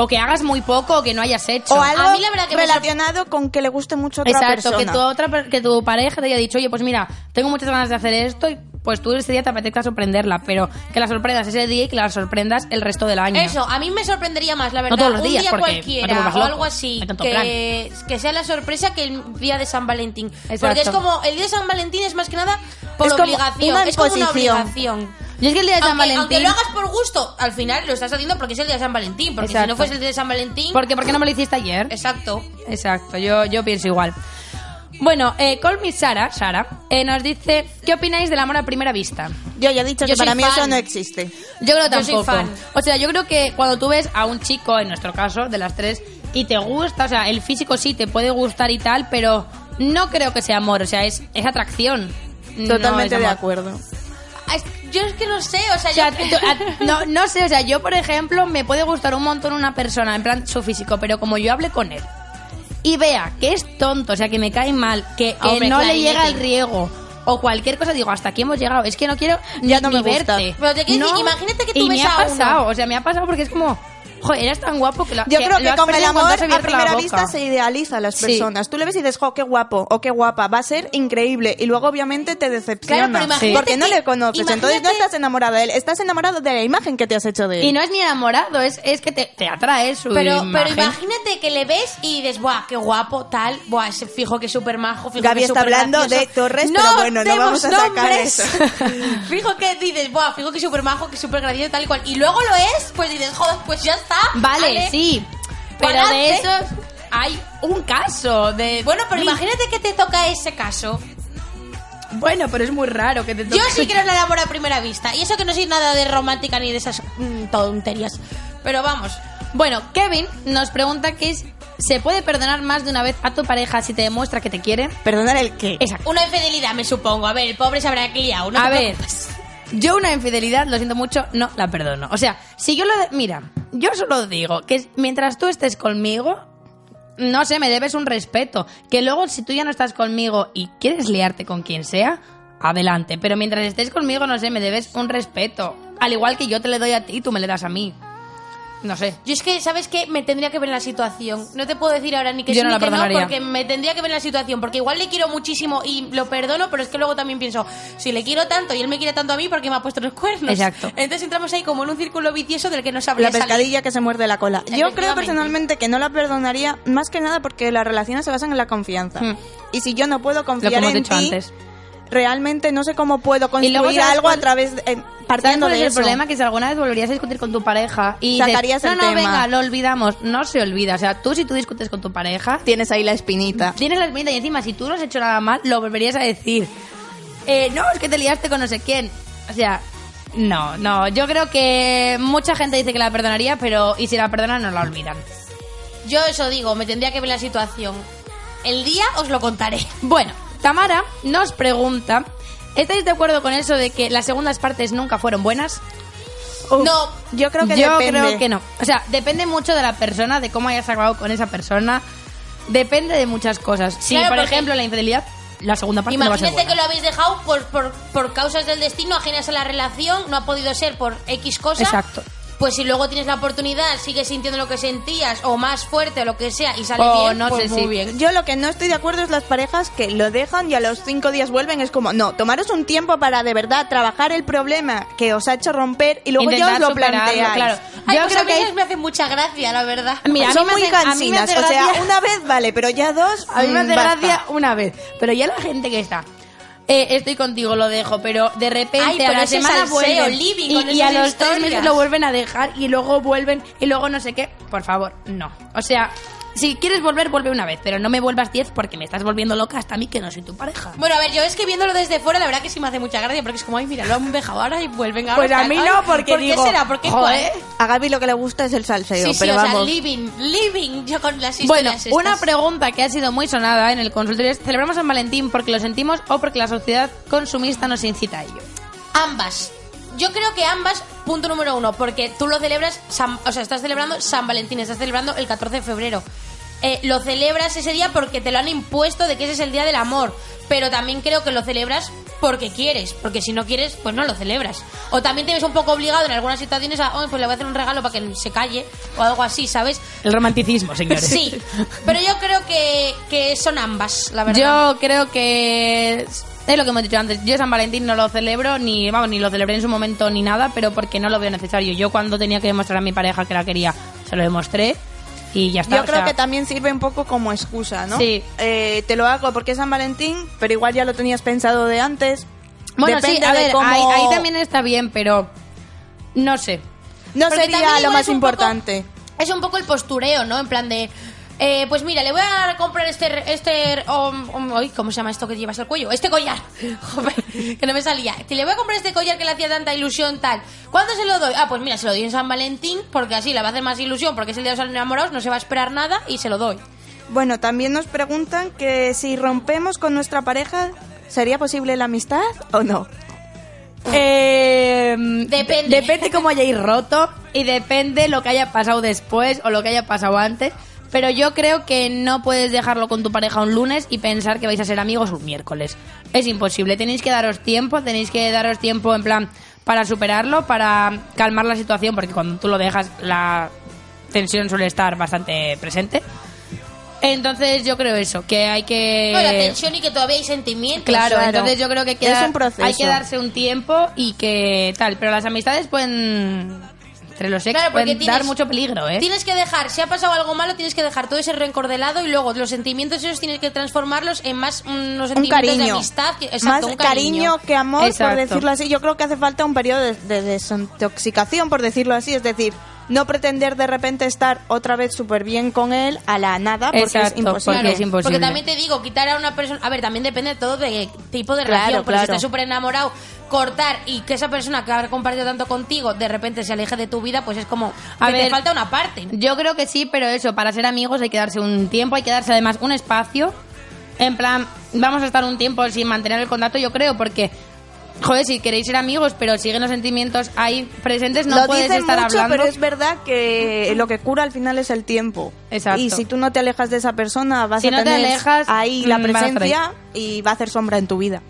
O que hagas muy poco o que no hayas hecho. o algo A mí la verdad que me relacionado con que le guste mucho a otra Exacto, persona. que tu, otra, per- que tu pareja te haya dicho, oye, pues mira, tengo muchas ganas de hacer esto y pues tú ese día te apetezca sorprenderla, pero que la sorprendas ese día y que la sorprendas el resto del año. eso, a mí me sorprendería más, la verdad. todos los un día no cualquiera o algo así. Que, que sea la sorpresa que el día de San Valentín. Exacto. Porque es como, el día de San Valentín es más que nada por Es obligación. una es como una obligación. Y es que el día de San Aunque, Valentín... aunque lo hagas por gusto, al final lo estás haciendo porque es el día de San Valentín. Porque si no fuese el día de San Valentín. Porque, ¿Por qué no me lo hiciste ayer? Exacto. Exacto, yo, yo pienso igual. Bueno, eh, Call Me Sara, Sara eh, nos dice, ¿qué opináis del amor a primera vista? Yo ya he dicho Yo que para soy mí fan. eso no existe. Yo creo Yo soy tampoco. fan. O sea, yo creo que cuando tú ves a un chico, en nuestro caso, de las tres, y te gusta, o sea, el físico sí te puede gustar y tal, pero no creo que sea amor, o sea, es, es atracción. No Totalmente es de acuerdo. Yo es que no sé, o sea, O sea, yo... tú- a- no, no sé, o sea, yo por ejemplo me puede gustar un montón una persona, en plan su físico, pero como yo hable con él y vea que es tonto, o sea, que me cae mal, que, que Hombre, no le llega el riego o cualquier cosa, digo, hasta aquí hemos llegado. Es que no quiero Ya ni, no me ni verte. Pero te quiero decir, imagínate que tú y ves me ha a uno. pasado, o sea, me ha pasado porque es como, joder, eres tan guapo que, la, Yo creo que con el amor a primera vista se idealiza a las Sí. personas. Tú le ves y dices, jo, qué guapo o qué guapa, va a ser increíble. Y luego obviamente te decepciona. Claro, pero imagínate porque no le conoces. Entonces no estás enamorada de él, estás enamorado de la imagen que te has hecho de él. Y no es ni enamorado, es, es que te, te atrae su Pero, pero imagen. imagínate que le ves y dices, buah, qué guapo, tal, buah, ese fijo que es súper majo, fijo Gaby que es está hablando gracioso". de Torres, pero bueno, no vamos a sacar nombres. eso. fijo que dices, buah, fijo que es súper majo, que es súper gracioso, tal y cual. Y luego lo es, pues dices, joder, pues ya está. Vale, sí, pero de esos hay un caso de... Bueno, pero imagínate que te toca ese caso. Bueno, pero es muy raro que te toque. Yo sí quiero el amor a primera vista. Y eso que no soy nada de romántica ni de esas mm, tonterías. Pero vamos. Bueno, Kevin nos pregunta que es, ¿se puede perdonar más de una vez a tu pareja si te demuestra que te quiere? Perdonar el qué. Exacto. Una infidelidad, me supongo. A ver, el pobre se habrá liado. No a ver, preocupes. Yo una infidelidad, lo siento mucho, no la perdono. O sea, si yo lo... Mira, yo solo digo que mientras tú estés conmigo, no sé, me debes un respeto. Que luego si tú ya no estás conmigo y quieres liarte con quien sea, adelante. Pero mientras estés conmigo, no sé, me debes un respeto. Al igual que yo te le doy a ti tú me le das a mí. No sé. Yo es que, ¿sabes qué? Me tendría que ver en la situación. No te puedo decir ahora ni que Yo sí no ni la que no, porque me tendría que ver en la situación. Porque igual le quiero muchísimo y lo perdono, pero es que luego también pienso, si le quiero tanto y él me quiere tanto a mí, ¿por qué me ha puesto los cuernos? Exacto. Entonces entramos ahí como en un círculo vicioso del que no La sabría salir. pescadilla que se muerde la cola. Yo creo personalmente que no la perdonaría más que nada porque las relaciones se basan en la confianza. Hmm. Y si yo no puedo Lo que confiar hemos en dicho ti, antes. Realmente no sé cómo puedo construir ¿sabes algo cuál- a través de, eh, ¿Sabes partiendo cuál es de el eso. problema? Que si alguna vez volverías a discutir con tu pareja y dices, Sacarías no, el no, tema. venga, lo olvidamos. No se olvida. O sea, tú si tú discutes con tu pareja, Tienes ahí la espinita. tienes la espinita y encima si tú no has hecho nada mal, lo volverías a decir. Eh, no, es que te liaste con no sé quién. O sea, no, no. Yo creo que mucha gente dice que la perdonaría, pero y si la perdonan no la olvidan. Yo eso digo, me tendría que ver la situación. El día os lo contaré. Bueno, Tamara nos pregunta, ¿estáis de acuerdo con eso de que las segundas partes nunca fueron buenas? Uf, No, yo creo que Yo depende. creo que no. O sea, depende mucho de la persona, de cómo hayas acabado con esa persona. Depende de muchas cosas. Si, Claro, por ejemplo, la infidelidad, la segunda parte no va a ser Imagínate que buena. lo habéis dejado por, por, por causas del destino ajenas a la relación, no ha podido ser por X cosa. Exacto. Pues si luego tienes la oportunidad, sigues sintiendo lo que sentías, o más fuerte, o lo que sea, y sale O bien, no pues sé muy si- bien. Yo lo que no estoy de acuerdo es las parejas que lo dejan y a los cinco días vuelven. Es como, no, tomaros un tiempo para de verdad trabajar el problema que os ha hecho romper y luego ya os lo planteáis. claro. Ay, Yo pues creo a mí que me hace mucha gracia, la verdad. Mira, a mí Son me muy hace- a mí me hace cansinas. O sea, una vez vale, pero ya dos. A mí me mm, hace basta. gracia una vez. Pero ya la gente que está. Eh, estoy contigo, lo dejo, pero de repente Ay, pero a la ese semana salseo, vuelven living y, con y a los tres meses lo vuelven a dejar y luego vuelven y luego no sé qué. Por favor, no. O sea, si quieres volver, vuelve una vez, pero no me vuelvas diez porque me estás volviendo loca hasta a mí que no soy tu pareja. Bueno, a ver, yo es que viéndolo desde fuera, la verdad que sí me hace mucha gracia, porque es como, ay, mira, lo han dejado ahora y vuelven ahora. Pues a mí no, porque ¿por digo, qué será? ¿Por qué joder. cuál? A Gaby lo que le gusta es el salseo, Sí, sí, pero o sea, living, living, yo con las Bueno, historias una pregunta que ha sido muy sonada en el consultorio es, ¿celebramos San Valentín porque lo sentimos o porque la sociedad consumista nos incita a ello? Ambas. Yo creo que ambas, punto número uno, porque tú lo celebras, San- o sea, estás celebrando San Valentín, estás celebrando el 14 de febrero. Eh, lo celebras ese día porque te lo han impuesto de que ese es el día del amor, pero también creo que lo celebras porque quieres, porque si no quieres, pues no lo celebras. O también te ves un poco obligado en algunas situaciones a, "Ay, pues le voy a hacer un regalo para que se calle, o algo así, ¿sabes? El romanticismo, señores. Sí, pero yo creo que, que son ambas, la verdad. Yo creo que es lo que hemos dicho antes. Yo San Valentín no lo celebro, ni vamos, ni lo celebré en su momento ni nada, pero porque no lo veo necesario. Yo cuando tenía que demostrar a mi pareja que la quería, se lo demostré y ya está. Yo creo sea, que también sirve un poco como excusa, ¿no? Sí. Eh, te lo hago porque es San Valentín, pero igual ya lo tenías pensado de antes. Bueno, sí, a ver, cómo- ahí, ahí también está bien, pero no sé. No Porque sería lo más poco- importante. Es un poco el postureo, ¿no? En plan de. Eh, pues mira, le voy a comprar este. este um, um, ay, ¿Cómo se llama esto que llevas al cuello? Este collar. Joder, que no me salía. Que le voy a comprar este collar que le hacía tanta ilusión, tal. ¿Cuándo se lo doy? Ah, pues mira, se lo doy en San Valentín, porque así le va a hacer más ilusión, porque es el día de los enamorados, no se va a esperar nada y se lo doy. Bueno, también nos preguntan que si rompemos con nuestra pareja, ¿sería posible la amistad o no? Eh, Depende. de- Depende cómo hayáis roto y depende lo que haya pasado después o lo que haya pasado antes. Pero yo creo que no puedes dejarlo con tu pareja un lunes y pensar que vais a ser amigos un miércoles. Es imposible. Tenéis que daros tiempo, tenéis que daros tiempo en plan para superarlo, para calmar la situación, porque cuando tú lo dejas la tensión suele estar bastante presente. Entonces yo creo eso, que hay que... No, la tensión y que todavía hay sentimientos. Claro, Claro. entonces yo creo que Es queda- un proceso. hay que darse un tiempo y que tal, pero las amistades pueden entre los ex Claro, porque pueden tienes- dar mucho peligro, ¿eh? Tienes que dejar, si ha pasado algo malo, tienes que dejar todo ese rencor de lado y luego los sentimientos esos tienes que transformarlos en más unos Un sentimientos de cariño. amistad. que- exacto, Más un cariño. que amor, Exacto. por decirlo así. Yo creo que hace falta un periodo de, de desintoxicación, por decirlo así. Es decir, no pretender de repente estar otra vez súper bien con él a la nada, porque Exacto, es imposible. porque es imposible. Porque también te digo, quitar a una persona. A ver, también depende todo de tipo de Claro, relación. Porque si estás súper enamorado, cortar y que esa persona que ha compartido tanto contigo de repente se aleje de tu vida, pues es como. A que te ver, falta una parte. Yo creo que sí, pero eso, para ser amigos hay que darse un tiempo, hay que darse además un espacio. En plan, vamos a estar un tiempo sin mantener el contacto, yo creo, porque, joder, si queréis ser amigos, pero siguen los sentimientos ahí presentes, no lo puedes dicen estar mucho, hablando. pero es verdad que lo que cura al final es el tiempo. Exacto. Y si tú no te alejas de esa persona, vas Si a no te tener alejas, ahí la presencia y va a hacer sombra en tu vida.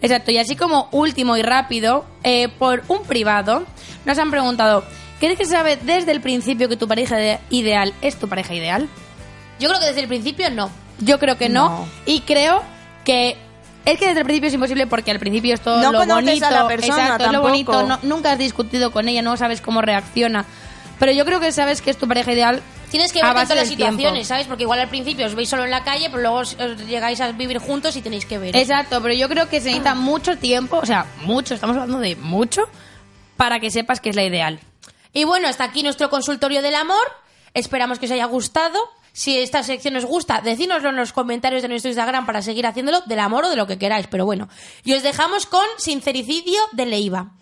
Exacto, y así como último y rápido, eh, por un privado, nos han preguntado, ¿crees que se sabe desde el principio que tu pareja de- ideal es tu pareja ideal? Yo creo que desde el principio no. Yo creo que no, No. y creo que es que desde el principio es imposible porque al principio es todo No lo conoces bonito, a la persona exacto, es lo tampoco. bonito, no- nunca has discutido con ella, no sabes cómo reacciona, pero yo creo que sabes que es tu pareja ideal. Tienes que a ver todas las tiempo. situaciones, ¿sabes? Porque igual al principio os veis solo en la calle, pero luego os, os llegáis a vivir juntos y tenéis que ver. Exacto, pero yo creo que se necesita mucho tiempo, o sea, mucho, estamos hablando de mucho, para que sepas que es la ideal. Y bueno, hasta aquí nuestro consultorio del amor. Esperamos que os haya gustado. Si esta sección os gusta, decídnoslo en los comentarios de nuestro Instagram para seguir haciéndolo del amor o de lo que queráis. Pero bueno, y os dejamos con Sincericidio de Leiva.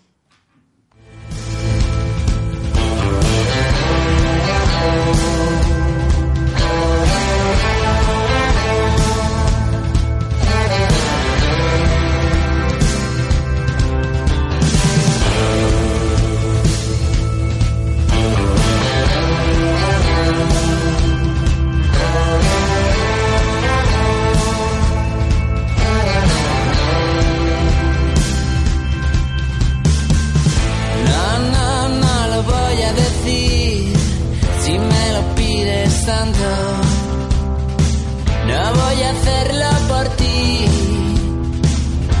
No voy a hacerlo por ti.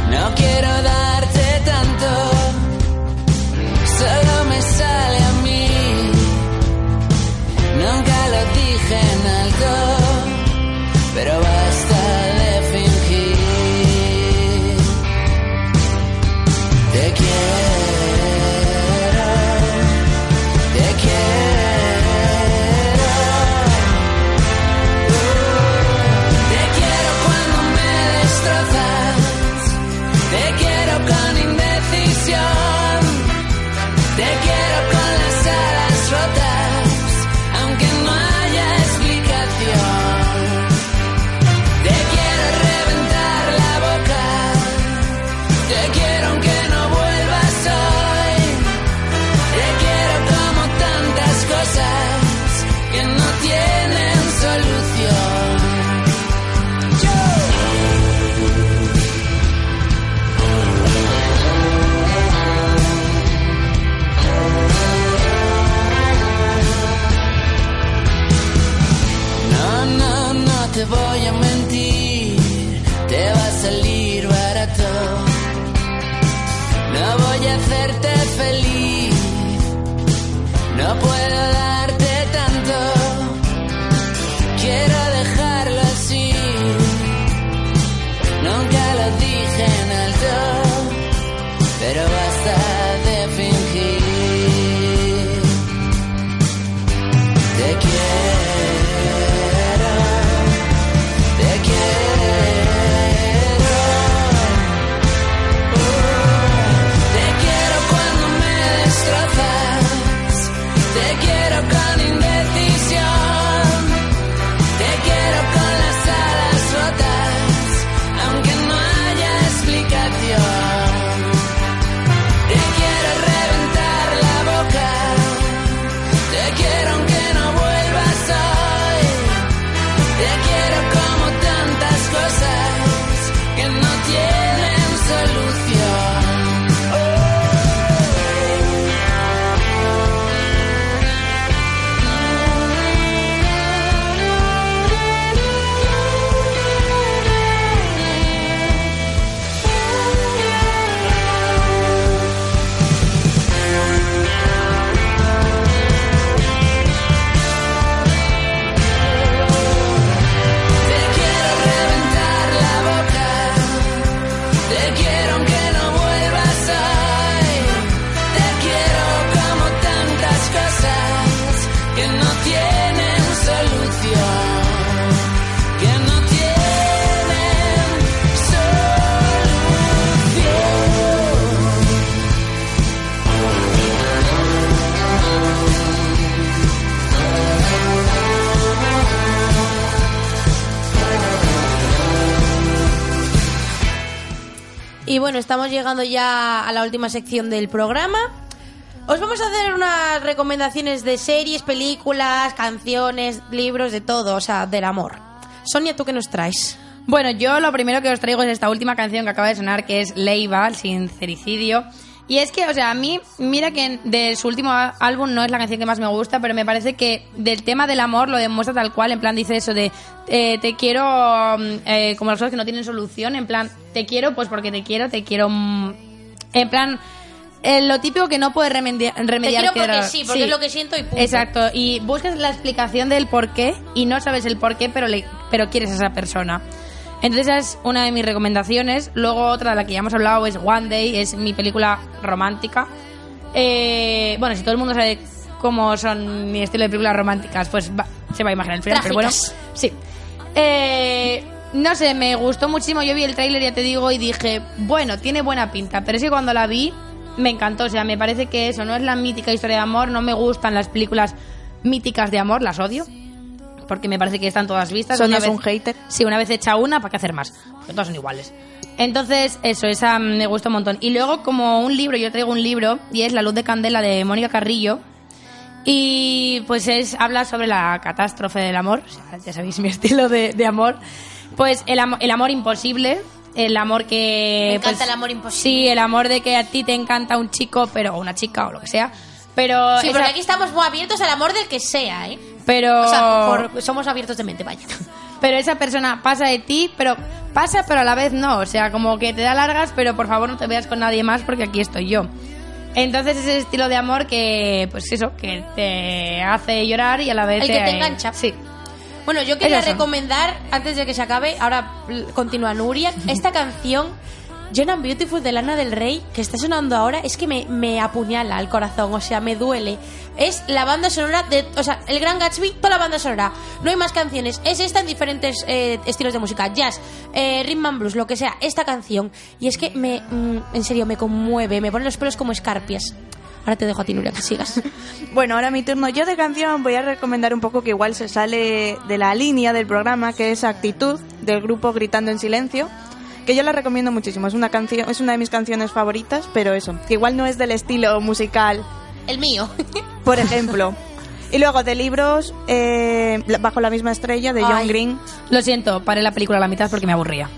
No quiero darte estamos llegando ya a la última sección del programa. Os vamos a hacer unas recomendaciones de series, películas, canciones, libros, de todo, o sea, del amor. Sonia, ¿tú qué nos traes? Bueno, yo lo primero que os traigo es esta última canción que acaba de sonar, que es Leiva, el sincericidio. Y es que, o sea, a mí, mira que de su último álbum no es la canción que más me gusta, pero me parece que del tema del amor lo demuestra tal cual. En plan, dice eso de eh, te quiero mm, eh, como las cosas que no tienen solución. En plan, te quiero pues porque te quiero, te quiero. mm, en plan, eh, lo típico que no puedes remedia- remediar. quiero que porque sí, porque es lo que siento y punto. Exacto, y buscas la explicación del por qué y no sabes el por qué, pero, le, pero quieres a esa persona. Entonces esa es una de mis recomendaciones. Luego otra de la que ya hemos hablado es One Day, es mi película romántica. Eh, bueno, si todo el mundo sabe cómo son mi estilo de películas románticas, pues va- se va a imaginar el final. Pero bueno, sí. Eh, no sé, me gustó muchísimo. Yo vi el tráiler, ya te digo, y dije, bueno, tiene buena pinta. Pero es que cuando la vi, me encantó. O sea, me parece que eso no es la mítica historia de amor. No me gustan las películas míticas de amor, las odio. Porque me parece que están todas vistas. Sonia es un hater. Sí, una vez hecha una, ¿para qué hacer más? Porque todas son iguales. Entonces, eso, esa me gusta un montón. Y luego, como un libro, yo traigo un libro, y es La luz de candela de Mónica Carrillo. Y pues es habla sobre la catástrofe del amor. O sea, ya sabéis mi estilo de, de amor. Pues el, el amor imposible. El amor que. Me encanta pues, el amor imposible. Sí, el amor de que a ti te encanta un chico, pero o una chica o lo que sea. Pero. Sí, esa- porque aquí estamos muy abiertos al amor del que sea, ¿eh? pero O sea, por- somos abiertos de mente, vaya. pero esa persona pasa de ti, pero pasa, pero a la vez no. O sea, como que te da largas, pero por favor no te veas con nadie más porque aquí estoy yo. Entonces ese estilo de amor que, pues eso, que te hace llorar y a la vez El que te engancha. Sí. Bueno, yo quería recomendar, antes de que se acabe, ahora continúa Nuria, esta canción, John and Beautiful de Lana del Rey, que está sonando ahora, es que me, me apuñala el corazón, o sea, me duele. Es la banda sonora de, o sea, el Gran Gatsby, toda la banda sonora. No hay más canciones, es esta en diferentes eh, estilos de música, jazz, eh, rhythm and blues, lo que sea, esta canción. Y es que me, mm, en serio, me conmueve, me pone los pelos como escarpias. Ahora te dejo a ti, Nuria, que sigas. Bueno, ahora mi turno. Yo de canción voy a recomendar un poco que igual se sale de la línea del programa, que es Actitud, del grupo Gritando en Silencio. Que yo la recomiendo muchísimo. Es una canción, es una de mis canciones favoritas, pero eso, que igual no es del estilo musical, El mío. por ejemplo. Y luego de libros, eh, Bajo la misma estrella, de John Ay. Green. Lo siento, paré la película a la mitad porque me aburría.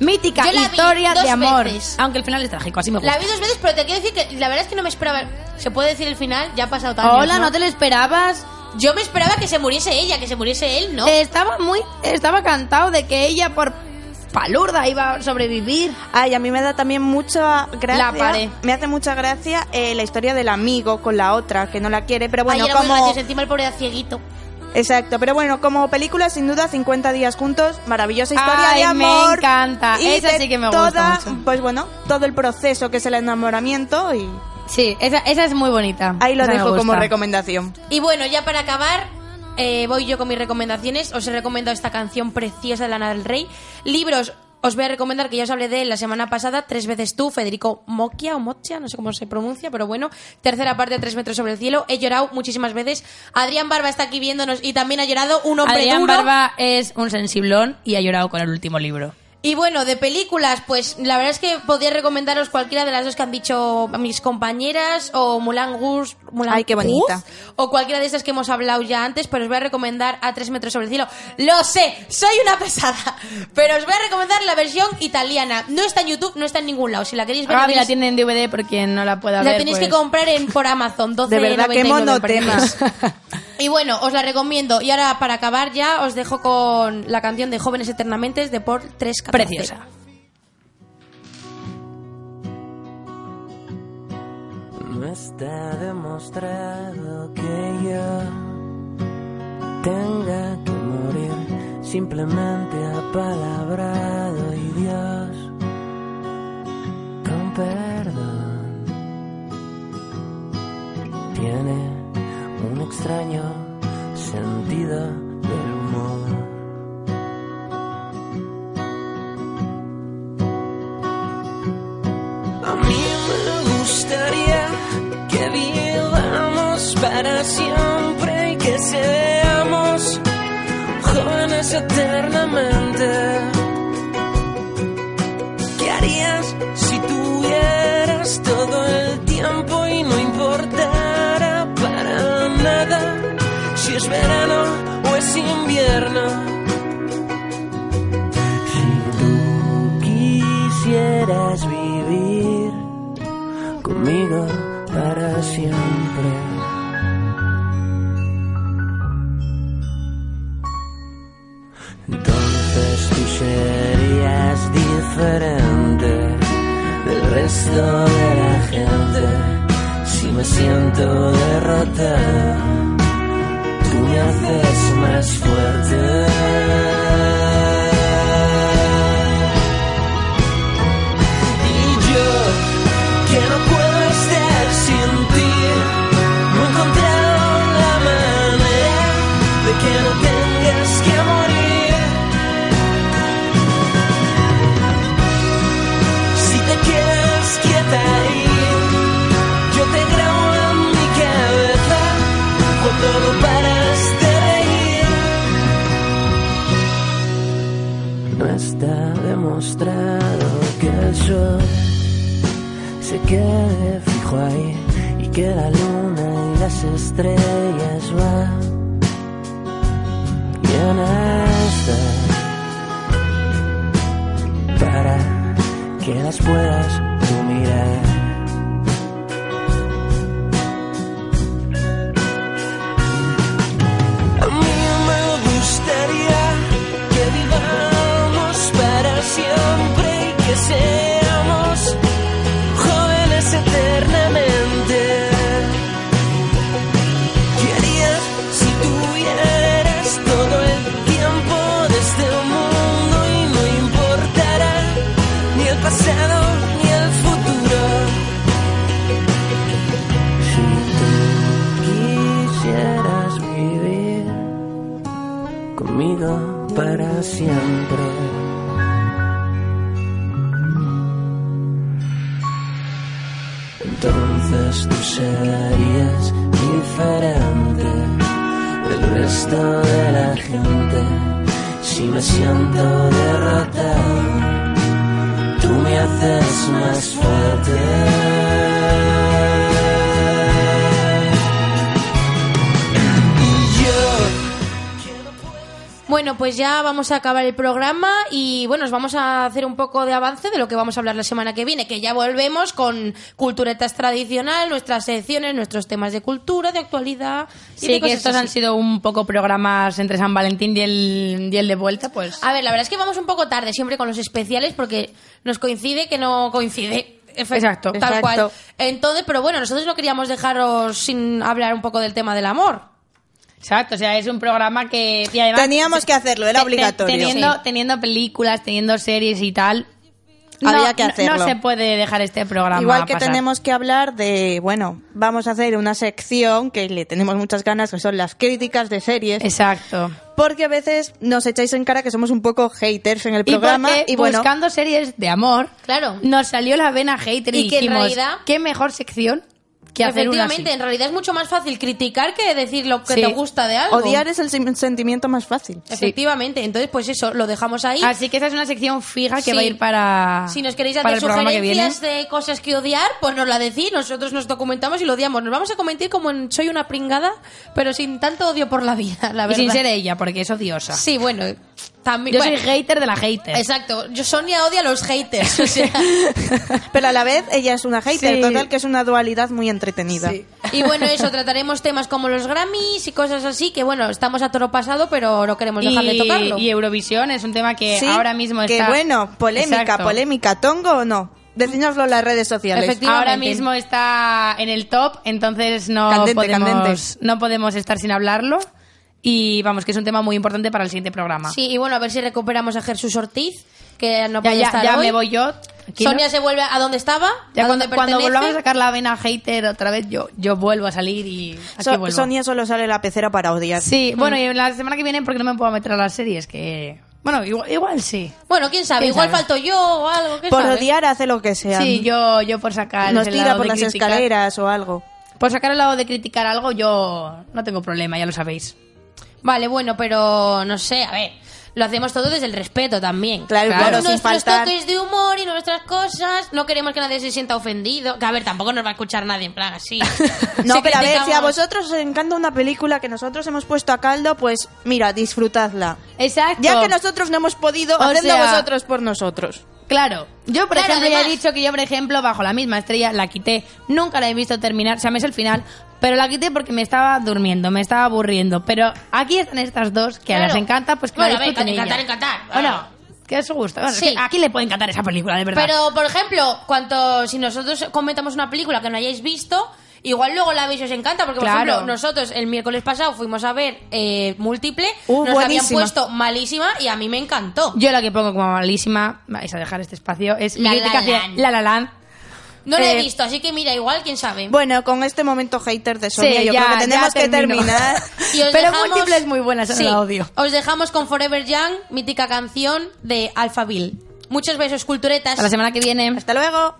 Mítica Yo la vi historia dos de amor. veces. Aunque el final es trágico, así me gusta. La vi dos veces, pero te quiero decir que la verdad es que no me esperaba. ¿Se puede decir el final? Ya ha pasado tanto. Hola, ¿no te lo esperabas? Yo me esperaba que se muriese ella, que se muriese él, ¿no? Estaba muy. Estaba cantado de que ella por palurda iba a sobrevivir. Ay, a mí me da también mucha gracia. La paré. Me hace mucha gracia eh, la historia del amigo con la otra, que no la quiere, pero bueno, Ay, era como... Encima el pobre cieguito. Exacto, pero bueno, como película, sin duda, 50 días juntos, maravillosa historia Ay, de me amor. encanta. y Esa sí que me gusta toda, mucho. Pues bueno, todo el proceso que es el enamoramiento y Sí, esa, esa es muy bonita. ahí lo Esa me dejo como recomendación. Y bueno, ya para acabar, eh, voy yo con mis recomendaciones. Os he recomendado esta canción preciosa de Lana del Rey. Libros, os voy a recomendar que ya os hablé de él la semana pasada, Tres veces tú, Federico Mocchia o Moccia, no sé cómo se pronuncia, pero bueno. Tercera parte de Tres metros sobre el cielo. He llorado muchísimas veces. Adrián Barba está aquí viéndonos y también ha llorado. Un hombre Adrián duro. Barba es un sensiblón y ha llorado con el último libro. Y bueno, de películas, pues la verdad es que podría recomendaros cualquiera de las dos que han dicho mis compañeras, o Mulan Gus, Mulan Ay, qué bonita. O cualquiera de estas que hemos hablado ya antes, pero os voy a recomendar a tres metros sobre el cielo. Lo sé, soy una pesada, pero os voy a recomendar la versión italiana. No está en YouTube, no está en ningún lado. Si la queréis ver, la Gaby la tenéis, tiene en DVD por quien no la pueda la ver. tenéis que pues. comprar en, por Amazon, 12 De verdad, qué monotemas. Y bueno, os la recomiendo. Y ahora, para acabar ya, os dejo con la canción de Jóvenes Eternamente de por 3 Preciosa. No está demostrado que yo tenga que morir, simplemente apalabrado y Dios con perdón tiene extraño sentido del humor. A mí me gustaría que vivamos para siempre y que seamos jóvenes eternamente. Para siempre. Entonces tú serías diferente del resto de la gente. Si me siento derrotado, tú me haces más fuerte. Que la luna y las estrellas vamos a acabar el programa y bueno, os vamos a hacer un poco de avance de lo que vamos a hablar la semana que viene, que ya volvemos con culturetas tradicional, nuestras secciones, nuestros temas de cultura, de actualidad. y Sí, de que estos han sido un poco programas entre San Valentín y el, y el de vuelta, pues... A ver, la verdad es que vamos un poco tarde siempre con los especiales porque nos coincide que no coincide. Exacto. Tal Exacto. cual. Entonces, pero bueno, nosotros no queríamos dejaros sin hablar un poco del tema del amor. Exacto, o sea, es un programa que... y además- Teníamos que hacerlo, era obligatorio. Teniendo, Sí. teniendo películas, teniendo series y tal... Había no- que hacerlo. No, se puede dejar este programa Igual que pasar. tenemos que hablar de, bueno, vamos a hacer una sección que le tenemos muchas ganas, que son las críticas de series, Exacto. porque a veces nos echáis en cara que somos un poco haters en el Y programa porque y bueno, buscando series de amor, Claro. nos salió la vena hater y, Y que en realidad- qué mejor sección que hacer una Efectivamente, en realidad es mucho más fácil criticar que decir lo que Sí. te gusta de algo. odiar es el sim- sentimiento más fácil. Efectivamente, entonces pues eso, lo dejamos ahí. Así que esa es una sección fija que Sí. va a ir para, Si nos queréis para hacer el programa que viene. sugerencias de cosas que odiar, pues nos la decís, nosotros nos documentamos y lo odiamos. Nos vamos a comentar como en Soy una pringada, pero sin tanto odio por la vida, la Y verdad. sin ser ella, porque es odiosa. Sí, bueno, también... Yo bueno, soy hater de la hater. Exacto, yo Sonia odia a los haters, o sea... Pero a la vez ella es una hater, Sí. total que es una dualidad muy entretenida. Sí. Y bueno, eso, trataremos temas como los Grammys y cosas así, que bueno, estamos a toro pasado, pero no queremos dejar de tocarlo. y Eurovisión es un tema que Sí, ahora mismo que está... bueno, polémica, Exacto. polémica, ¿tongo o no? Decídnoslo en las redes sociales. Ahora mismo está en el top, entonces no Candente, podemos candente. no podemos estar sin hablarlo. Y vamos, que es un tema muy importante para el siguiente programa. Sí, y bueno, a ver si recuperamos a Jesús Ortiz, que no ya puede ya, estar ya hoy. me voy yo. Tranquilo. Sonia se vuelve a donde estaba, ya a cuando, donde cuando volvamos a sacar la vena hater otra vez, yo, yo vuelvo a salir y aquí So- vuelvo. Sonia solo sale la pecera para odiar. Sí, bueno, y la semana que viene, porque no me puedo meter a las series, que... Bueno, igual, igual sí. Bueno, quién sabe, ¿Quién igual sabe? falto yo o algo, ¿qué Por sabe? odiar hace lo que sea. Sí, yo, yo por sacar Nos el tira lado por de las criticar- escaleras o algo. Por sacar el lado de criticar algo, yo no tengo problema, ya lo sabéis. Vale, bueno, pero no sé, a ver, lo hacemos todo desde el respeto también. Claro, Claro, claro, sin nuestros faltar. toques de humor y nuestras cosas, no queremos que nadie se sienta ofendido. Que a ver, tampoco nos va a escuchar nadie en plan así. No, Si pero a ver, si a criticamos- vosotros os encanta una película que nosotros hemos puesto a caldo, pues mira, disfrutadla. Exacto. Ya que nosotros no hemos podido, O hacedlo sea- vosotros por nosotros. Claro. Yo, por Claro, ejemplo, ya he además- dicho que yo, por ejemplo, bajo la misma estrella la quité. Nunca la he visto terminar, o sea, me es el final, pero la quité porque me estaba durmiendo, me estaba aburriendo. Pero aquí están estas dos que a Claro. las encanta, pues que Bueno, la a disfruten encantar, encantar, Bueno, que os gusta. Bueno, es Sí. que aquí le puede encantar esa película, de verdad. Pero, por ejemplo, cuanto si nosotros comentamos una película que no hayáis visto, igual luego la veis y os encanta, porque, por Claro. ejemplo, nosotros el miércoles pasado fuimos a ver eh, Múltiple, Uh, nos habían buenísima. puesto malísima y a mí me encantó. Yo la que pongo como malísima, vais a dejar este espacio, es La mi La crítica hacia Land. La La Land. No la he Eh, visto, así que mira, igual, quién sabe. Bueno, con este momento hater de Sonia, Sí, yo ya- creo que tenemos ya que termino. terminar. Y os Pero dejamos- Múltiple es muy buena, esa no Sí, la odio. Os dejamos con Forever Young, mítica canción de Alphaville. Muchos besos, culturetas. Hasta la semana que viene. Hasta luego.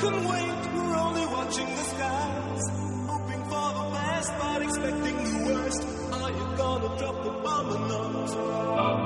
can wait. We're only watching the skies, hoping for the best, but expecting the worst. Are you gonna drop the bomb or not? Uh,